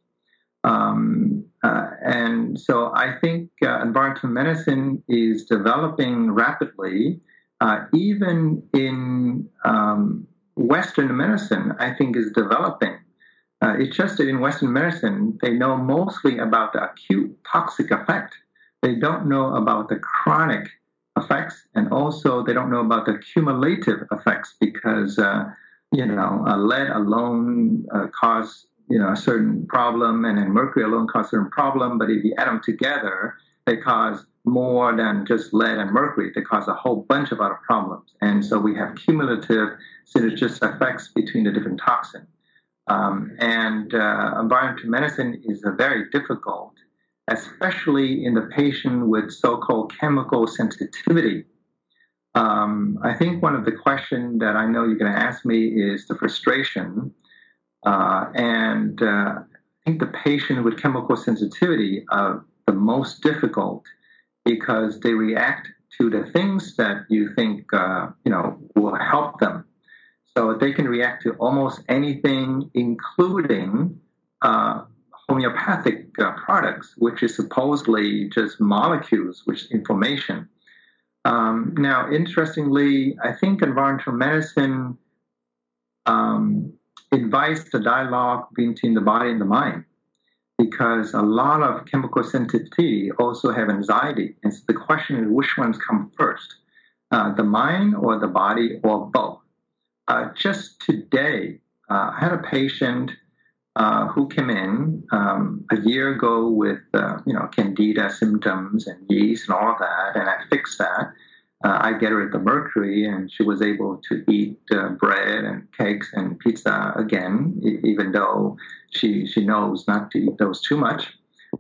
Um, uh, and so I think uh, environmental medicine is developing rapidly. Uh, even in um, Western medicine, I think is developing. Uh, it's just that in Western medicine, they know mostly about the acute toxic effect. They don't know about the chronic effects, and also they don't know about the cumulative effects because uh, you know lead alone uh, cause you know a certain problem, and then mercury alone causes a certain problem. But if you add them together, they cause more than just lead and mercury. They cause a whole bunch of other problems. And so we have cumulative synergistic effects between the different toxins. Um, and uh, environmental medicine is very difficult, especially in the patient with so-called chemical sensitivity. Um, I think one of the questions that I know you're going to ask me is the frustration uh, and uh, I think the patient with chemical sensitivity are the most difficult because they react to the things that you think uh, you know will help them. So they can react to almost anything, including uh, homeopathic uh, products, which is supposedly just molecules, which is information. Um, now, interestingly, I think environmental medicine um, invites the dialogue between the body and the mind because a lot of chemical sensitivity also have anxiety. And so the question is which ones come first, uh, the mind or the body or both? Uh, just today, uh, I had a patient uh, who came in um, a year ago with uh, you know candida symptoms and yeast and all that, and I fixed that uh, I get her at the Mercury, and she was able to eat uh, bread and cakes and pizza again, e- even though she she knows not to eat those too much.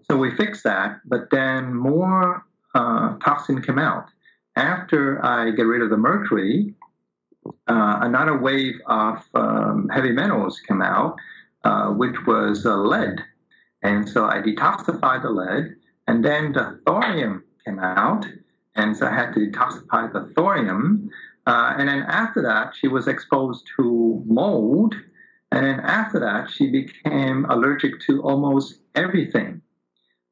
So we fixed that, but then more uh, toxin came out after I get rid of the mercury. Uh, another wave of um, heavy metals came out, uh, which was uh, lead, and so I detoxified the lead, and then the thorium came out and so I had to detoxify the thorium. Uh, and then after that, she was exposed to mold. And then after that, she became allergic to almost everything.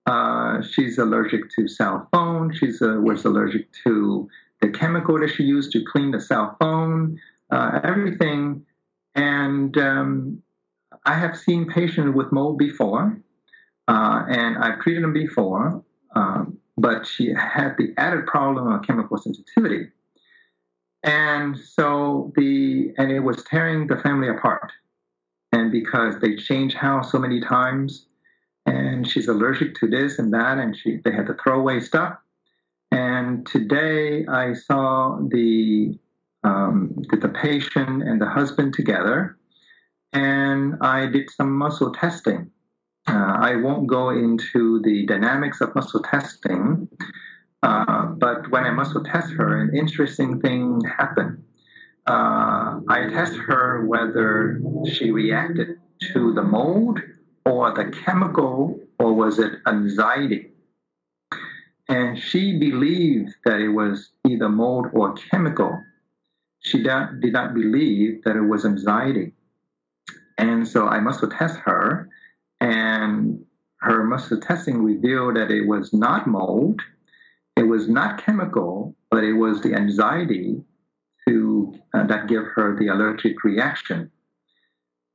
Uh, she's allergic to cell phone. She uh, was allergic to the chemical that she used to clean the cell phone, uh, everything. And um, I have seen patients with mold before, uh, and I've treated them before. Um, but she had the added problem of chemical sensitivity. And so the and it was tearing the family apart. And because they changed house so many times, and she's allergic to this and that, and she they had to throw away stuff. And today I saw the um, the, the patient and the husband together, and I did some muscle testing uh, I won't go into the dynamics of muscle testing, uh, but when I muscle test her, an interesting thing happened. Uh, I test her whether she reacted to the mold or the chemical, or was it anxiety? And she believed that it was either mold or chemical. She did not believe that it was anxiety. And so I muscle test her and her muscle testing revealed that it was not mold, it was not chemical, but it was the anxiety to uh, that gave her the allergic reaction.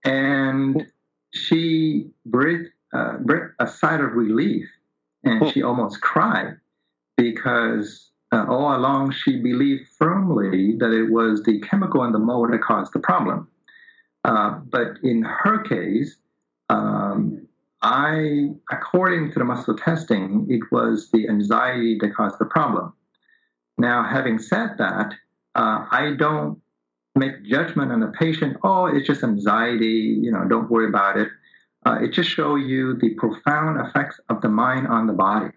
And she breathed, uh, breathed a sigh of relief, and she almost cried because uh, all along she believed firmly that it was the chemical in the mold that caused the problem. Uh, but in her case, um, I, according to the muscle testing, it was the anxiety that caused the problem. Now, having said that, uh, I don't make judgment on the patient. Oh, it's just anxiety. You know, don't worry about it. Uh, it just shows you the profound effects of the mind on the body.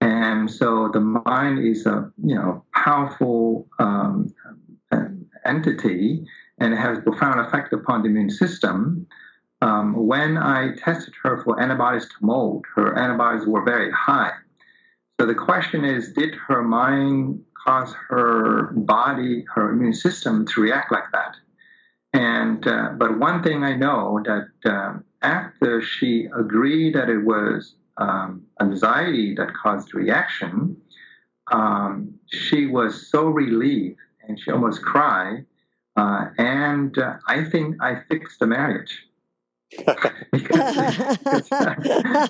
And so the mind is a you know powerful um, entity and it has profound effect upon the immune system. Um, when I tested her for antibodies to mold, her antibodies were very high. So the question is, did her mind cause her body, her immune system to react like that? And uh, but one thing I know that uh, after she agreed that it was um, anxiety that caused the reaction, um, she was so relieved and she almost cried. Uh, and uh, I think I fixed the marriage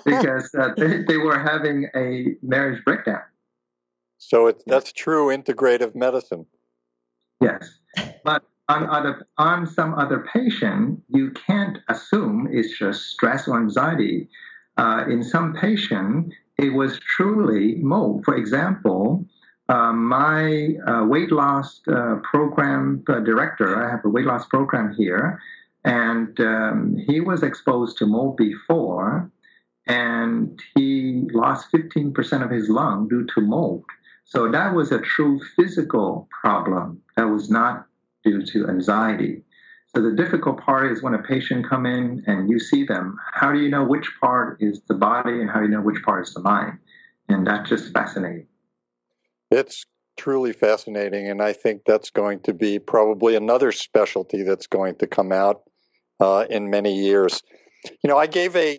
because, uh, they, they, were having a marriage breakdown. So it's, that's true integrative medicine. Yes, but on other on some other patient, you can't assume it's just stress or anxiety. Uh, in some patient, it was truly mold. For example, uh, my uh, weight loss uh, program uh, director, I have a weight loss program here, and um, he was exposed to mold before, and he lost 15% of his lung due to mold. So that was a true physical problem. That was not due to anxiety. So the difficult part is when a patient come in and you see them, how do you know which part is the body and how do you know which part is the mind? And that's just fascinating. It's truly fascinating, and I think that's going to be probably another specialty that's going to come out uh, in many years. You know, I gave a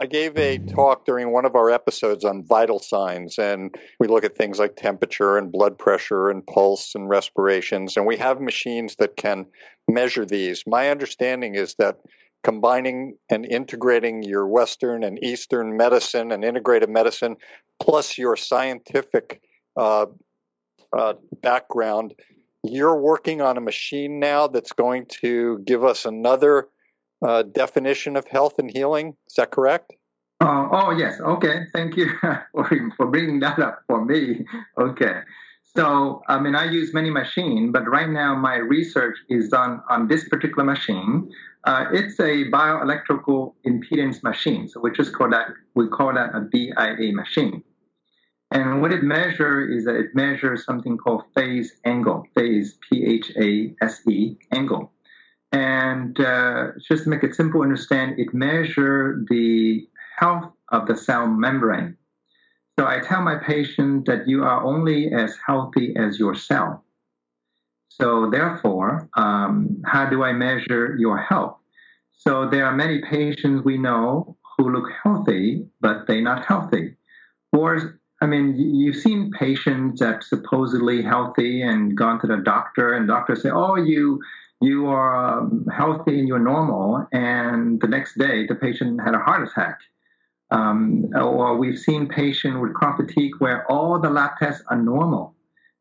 I gave a talk during one of our episodes on vital signs, and we look at things like temperature and blood pressure and pulse and respirations, and we have machines that can measure these. My understanding is that combining and integrating your Western and Eastern medicine and integrative medicine, plus your scientific uh, uh, background, you're working on a machine now that's going to give us another uh, definition of health and healing. Is that correct? Uh, oh, yes. Okay. Thank you for, for bringing that up for me. Okay. So, I mean, I use many machines, but right now my research is done on this particular machine. Uh, it's a bioelectrical impedance machine. So we just call that, we call that a BIA machine. And what it measures is that it measures something called phase angle, phase, P H A S E, angle. And uh, just to make it simple, understand, it measures the health of the cell membrane. So I tell my patient that you are only as healthy as your cell. So therefore, um, how do I measure your health? So there are many patients we know who look healthy, but they're not healthy. Or I mean, you've seen patients that supposedly healthy and gone to the doctor, and doctors say, "Oh, you you are um, healthy and you're normal," and the next day the patient had a heart attack. Um, or we've seen patients with chronic fatigue where all the lab tests are normal,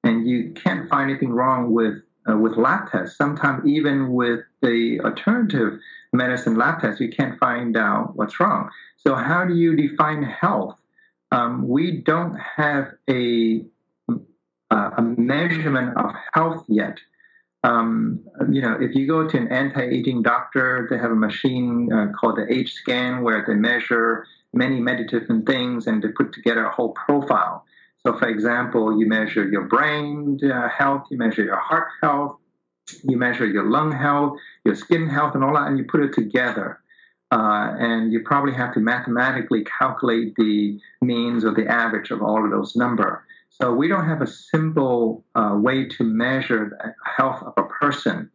and you can't find anything wrong with uh, with lab tests. Sometimes even with the alternative medicine lab tests, you can't find out what's wrong. So how do you define health? Um, we don't have a, a measurement of health yet. Um, you know, if you go to an anti-aging doctor, they have a machine uh, called the age scan where they measure many, many different things and they put together a whole profile. So, for example, you measure your brain uh, health, you measure your heart health, you measure your lung health, your skin health, and all that, and you put it together. Uh, and you probably have to mathematically calculate the means or the average of all of those numbers. So we don't have a simple uh, way to measure the health of a person.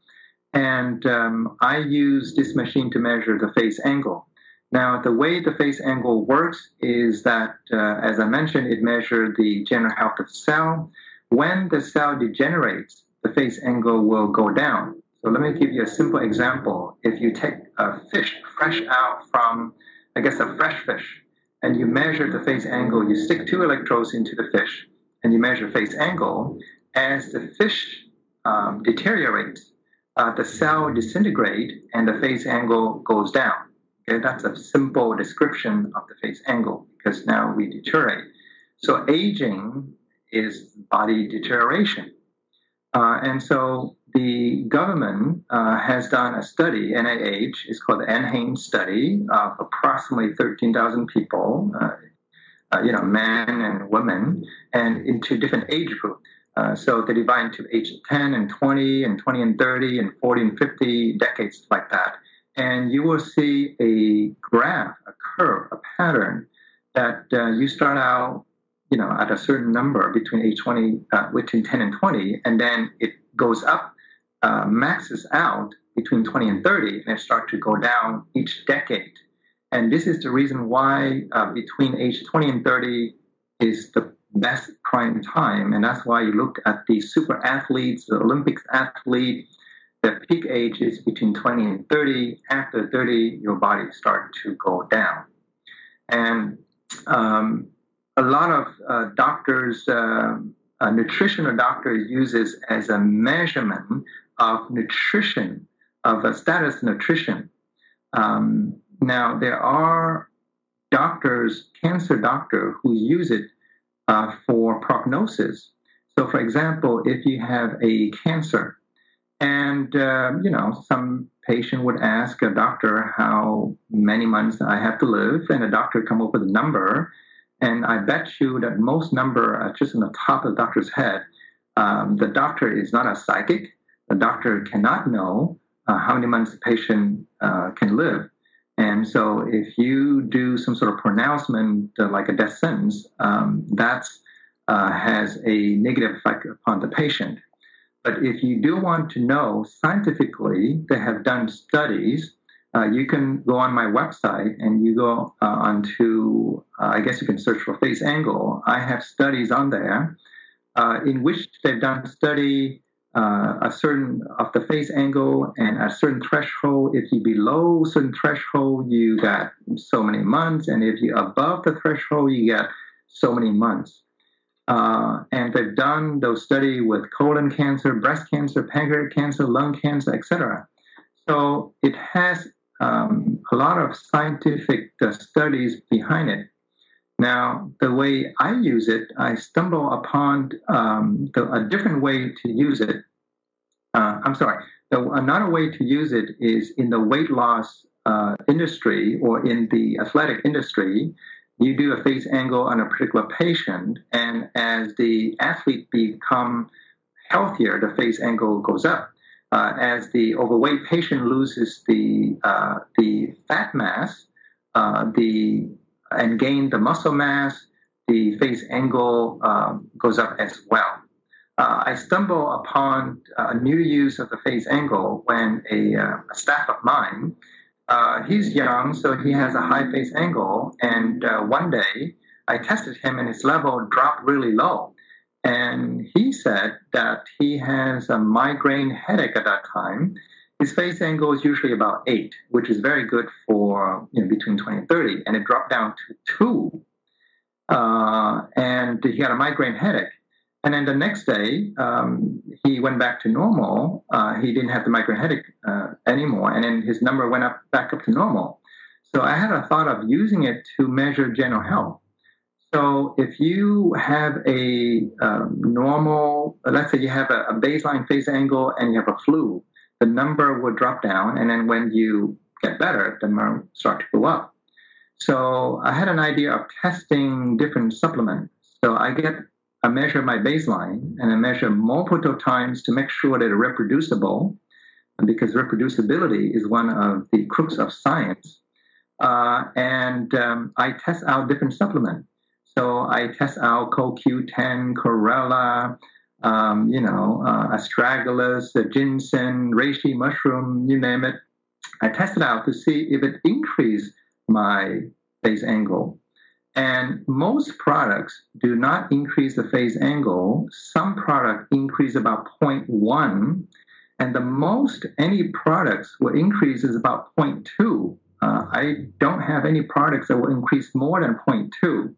And um, I use this machine to measure the phase angle. Now, the way the phase angle works is that, uh, as I mentioned, it measures the general health of the cell. When the cell degenerates, the phase angle will go down. So let me give you a simple example. If you take a fish fresh out from, I guess, a fresh fish, and you measure the phase angle, you stick two electrodes into the fish, and you measure phase angle, as the fish um, deteriorates, uh, the cell disintegrate and the phase angle goes down. Okay, that's a simple description of the phase angle because now we deteriorate. So aging is body deterioration. Uh, and so the government uh, has done a study, NIH, it's called the NHANES study of approximately 13,000 people, uh, uh, you know, men and women, and into different age groups. Uh, so they divide into age 10 and 20 and 20 and 30 and 40 and 50 decades like that. And you will see a graph, a curve, a pattern that uh, you start out, you know, at a certain number between age 20, uh, between 10 and 20, and then it goes up uh, maxes out between 20 and 30 and it starts to go down each decade. And this is the reason why uh, between age 20 and 30 is the best prime time. And that's why you look at the super athletes, the Olympics athlete, the peak age is between 20 and 30. After 30, your body starts to go down. And um, a lot of uh, doctors, uh, a nutritional doctor uses as a measurement of nutrition, of a status nutrition. Um, now, there are doctors, cancer doctor, who use it uh, for prognosis. So, for example, if you have a cancer, and uh, you know, some patient would ask a doctor how many months I have to live, and the doctor come up with a number, and I bet you that most number are just on the top of the doctor's head. Um, the doctor is not a psychic. The doctor cannot know uh, how many months the patient uh, can live. And so, if you do some sort of pronouncement uh, like a death sentence, um, that uh, has a negative effect upon the patient. But if you do want to know scientifically, they have done studies. Uh, you can go on my website and you go uh, onto, I guess you can search for phase angle. I have studies on there in which they've done study uh, a certain of the phase angle and a certain threshold. If you below certain threshold, you got so many months, and if you above the threshold, you get so many months. Uh, and they've done those study with colon cancer, breast cancer, pancreatic cancer, lung cancer, etc. So it has um, a lot of scientific uh, studies behind it. Now, the way I use it, I stumble upon um, the, a different way to use it. Uh, I'm sorry. The, another way to use it is in the weight loss uh, industry or in the athletic industry. You do a phase angle on a particular patient, and as the athlete become healthier, the phase angle goes up. Uh, as the overweight patient loses the uh, the fat mass, uh, the and gain the muscle mass, the phase angle um, goes up as well. Uh, I stumble upon a new use of the phase angle when a, uh, a staff of mine, uh, he's young, so he has a high phase angle, and uh, one day I tested him and his level dropped really low. And he said that he has a migraine headache at that time, his phase angle is usually about eight, which is very good for you know, between 20 and 30, and it dropped down to two. Uh, and he had a migraine headache. And then the next day, um, he went back to normal. Uh, he didn't have the migraine headache uh, anymore, and then his number went up back up to normal. So I had a thought of using it to measure general health. So if you have a um, normal, let's say you have a, a baseline phase angle and you have a flu, the number would drop down, and then when you get better, the number start to go up. So I had an idea of testing different supplements. So I get I measure my baseline and I measure multiple times to make sure that it's reproducible, because reproducibility is one of the crux of science. Uh, and um, I test out different supplements. So I test out CoQ10, Chlorella, um, you know, uh, astragalus, ginseng, reishi mushroom, you name it. I tested out to see if it increased my phase angle. And most products do not increase the phase angle. Some products increase about 0.1, and the most any products will increase is about 0.2. Uh, I don't have any products that will increase more than 0.2.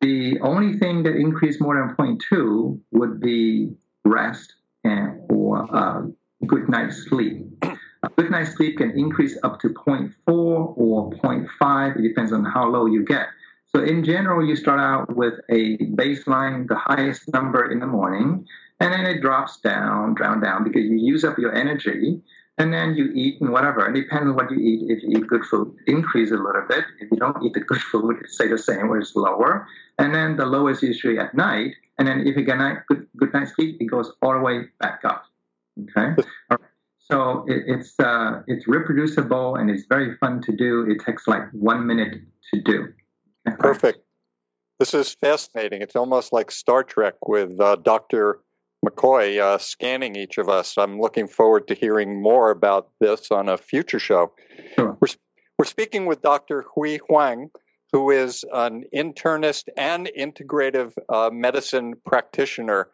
The only thing that increased more than 0.2 would be rest and or uh, good night's sleep. A good night's sleep can increase up to 0.4 or 0.5. It depends on how low you get. So in general, you start out with a baseline, the highest number in the morning, and then it drops down, down, down because you use up your energy and then you eat and whatever. And depending on what you eat, if you eat good food, increase a little bit. If you don't eat the good food, it stay the same or it's lower. And then the lowest usually at night. And then if you get night, good, good night's sleep, it goes all the way back up. Okay. So it, it's uh, it's reproducible and it's very fun to do. It takes like one minute to do. Okay. Perfect. This is fascinating. It's almost like Star Trek with uh, Doctor McCoy uh, scanning each of us. I'm looking forward to hearing more about this on a future show. Sure. We're, we're speaking with Dr. Hui Huang, who is an internist and integrative uh, medicine practitioner.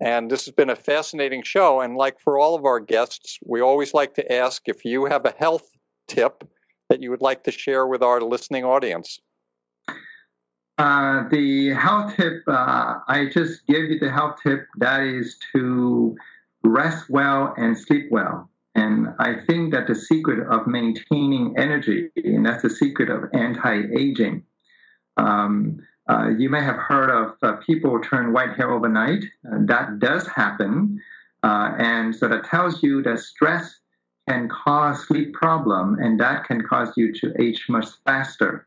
And this has been a fascinating show. And like for all of our guests, we always like to ask if you have a health tip that you would like to share with our listening audience. Uh, the health tip, uh, I just gave you the health tip that is to rest well and sleep well. And I think that the secret of maintaining energy, and that's the secret of anti aging. Um, uh, you may have heard of uh, people turn white hair overnight. Uh, that does happen. Uh, and so that tells you that stress can cause sleep problem, and that can cause you to age much faster.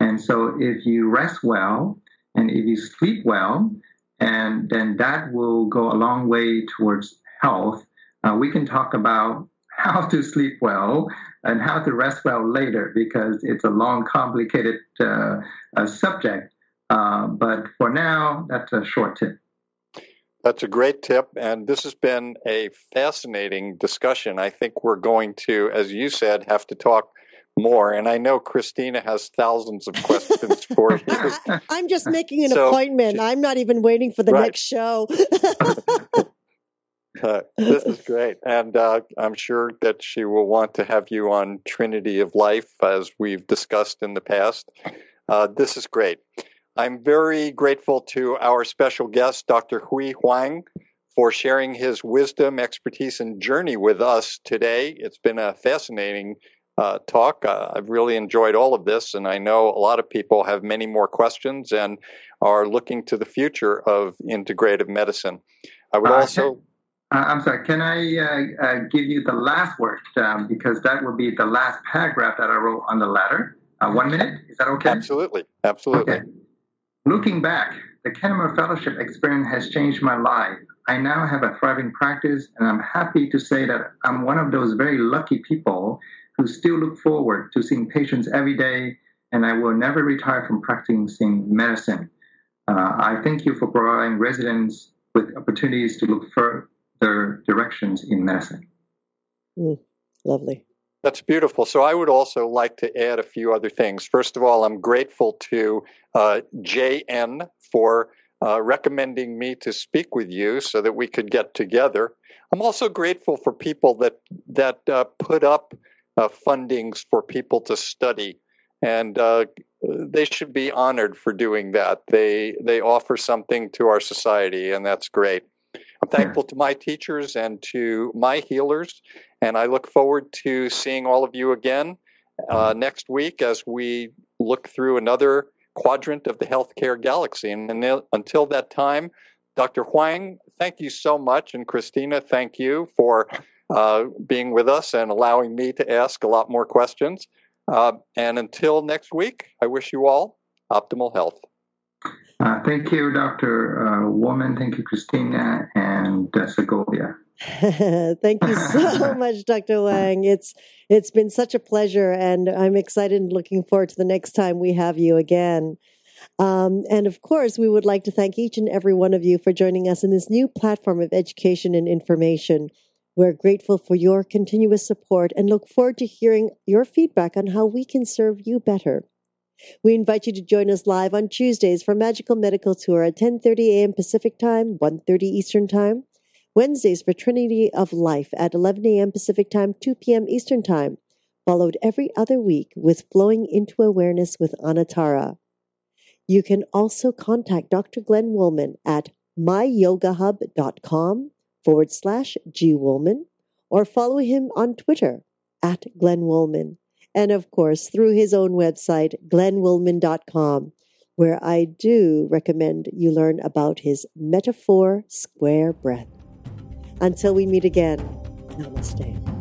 And so if you rest well and if you sleep well, and then that will go a long way towards health. Uh, we can talk about how to sleep well and how to rest well later because it's a long, complicated uh, uh, subject. But for now, that's a short tip. That's a great tip. And this has been a fascinating discussion. I think we're going to, as you said, have to talk more. And I know Christina has thousands of questions for you. I, am just making an so, appointment. I'm not even waiting for the right. next show. uh, this is great. And uh, I'm sure that she will want to have you on Trinity of Life, as we've discussed in the past. Uh, this is great. I'm very grateful to our special guest, Dr. Hui Huang, for sharing his wisdom, expertise, and journey with us today. It's been a fascinating uh, talk. Uh, I've really enjoyed all of this, and I know a lot of people have many more questions and are looking to the future of integrative medicine. I would uh, also. Uh, I'm sorry, can I uh, give you the last word? Um, because that will be the last paragraph that I wrote on the letter. one minute? Is that okay? Absolutely. Absolutely. Okay. Looking back, the Kennemer Fellowship experience has changed my life. I now have a thriving practice, and I'm happy to say that I'm one of those very lucky people who still look forward to seeing patients every day, and I will never retire from practicing medicine. Uh, I thank you for providing residents with opportunities to look further directions in medicine. Mm, lovely. That's beautiful. So I would also like to add a few other things. First of all, I'm grateful to uh, JN for uh, recommending me to speak with you so that we could get together. I'm also grateful for people that that uh, put up uh, fundings for people to study, and uh, they should be honored for doing that. They they offer something to our society, and that's great. I'm thankful to my teachers and to my healers, and I look forward to seeing all of you again uh, next week as we look through another quadrant of the healthcare galaxy. And, and until that time, Dr. Huang, thank you so much. And Christina, thank you for uh, being with us and allowing me to ask a lot more questions. Uh, and until next week, I wish you all optimal health. Uh, thank you, Dr. Uh, Wollman. Thank you, Christina and uh, Segovia. thank you so much, Dr. Wang. It's it's been such a pleasure, and I'm excited and looking forward to the next time we have you again. Um, and of course, we would like to thank each and every one of you for joining us in this new platform of education and information. We're grateful for your continuous support and look forward to hearing your feedback on how we can serve you better. We invite you to join us live on Tuesdays for Magical Medical Tour at 10:30 a.m. Pacific Time, 1:30 Eastern Time. Wednesdays for Trinity of Life at 11 a.m. Pacific Time, 2 p.m. Eastern Time, followed every other week with Flowing into Awareness with Anatara. You can also contact Dr. Glenn Wollman at myyogahub.com forward slash G Wollman or follow him on Twitter at Glenn Wollman and of course through his own website, glennwollman.com, where I do recommend you learn about his metaphor square breath. Until we meet again, namaste.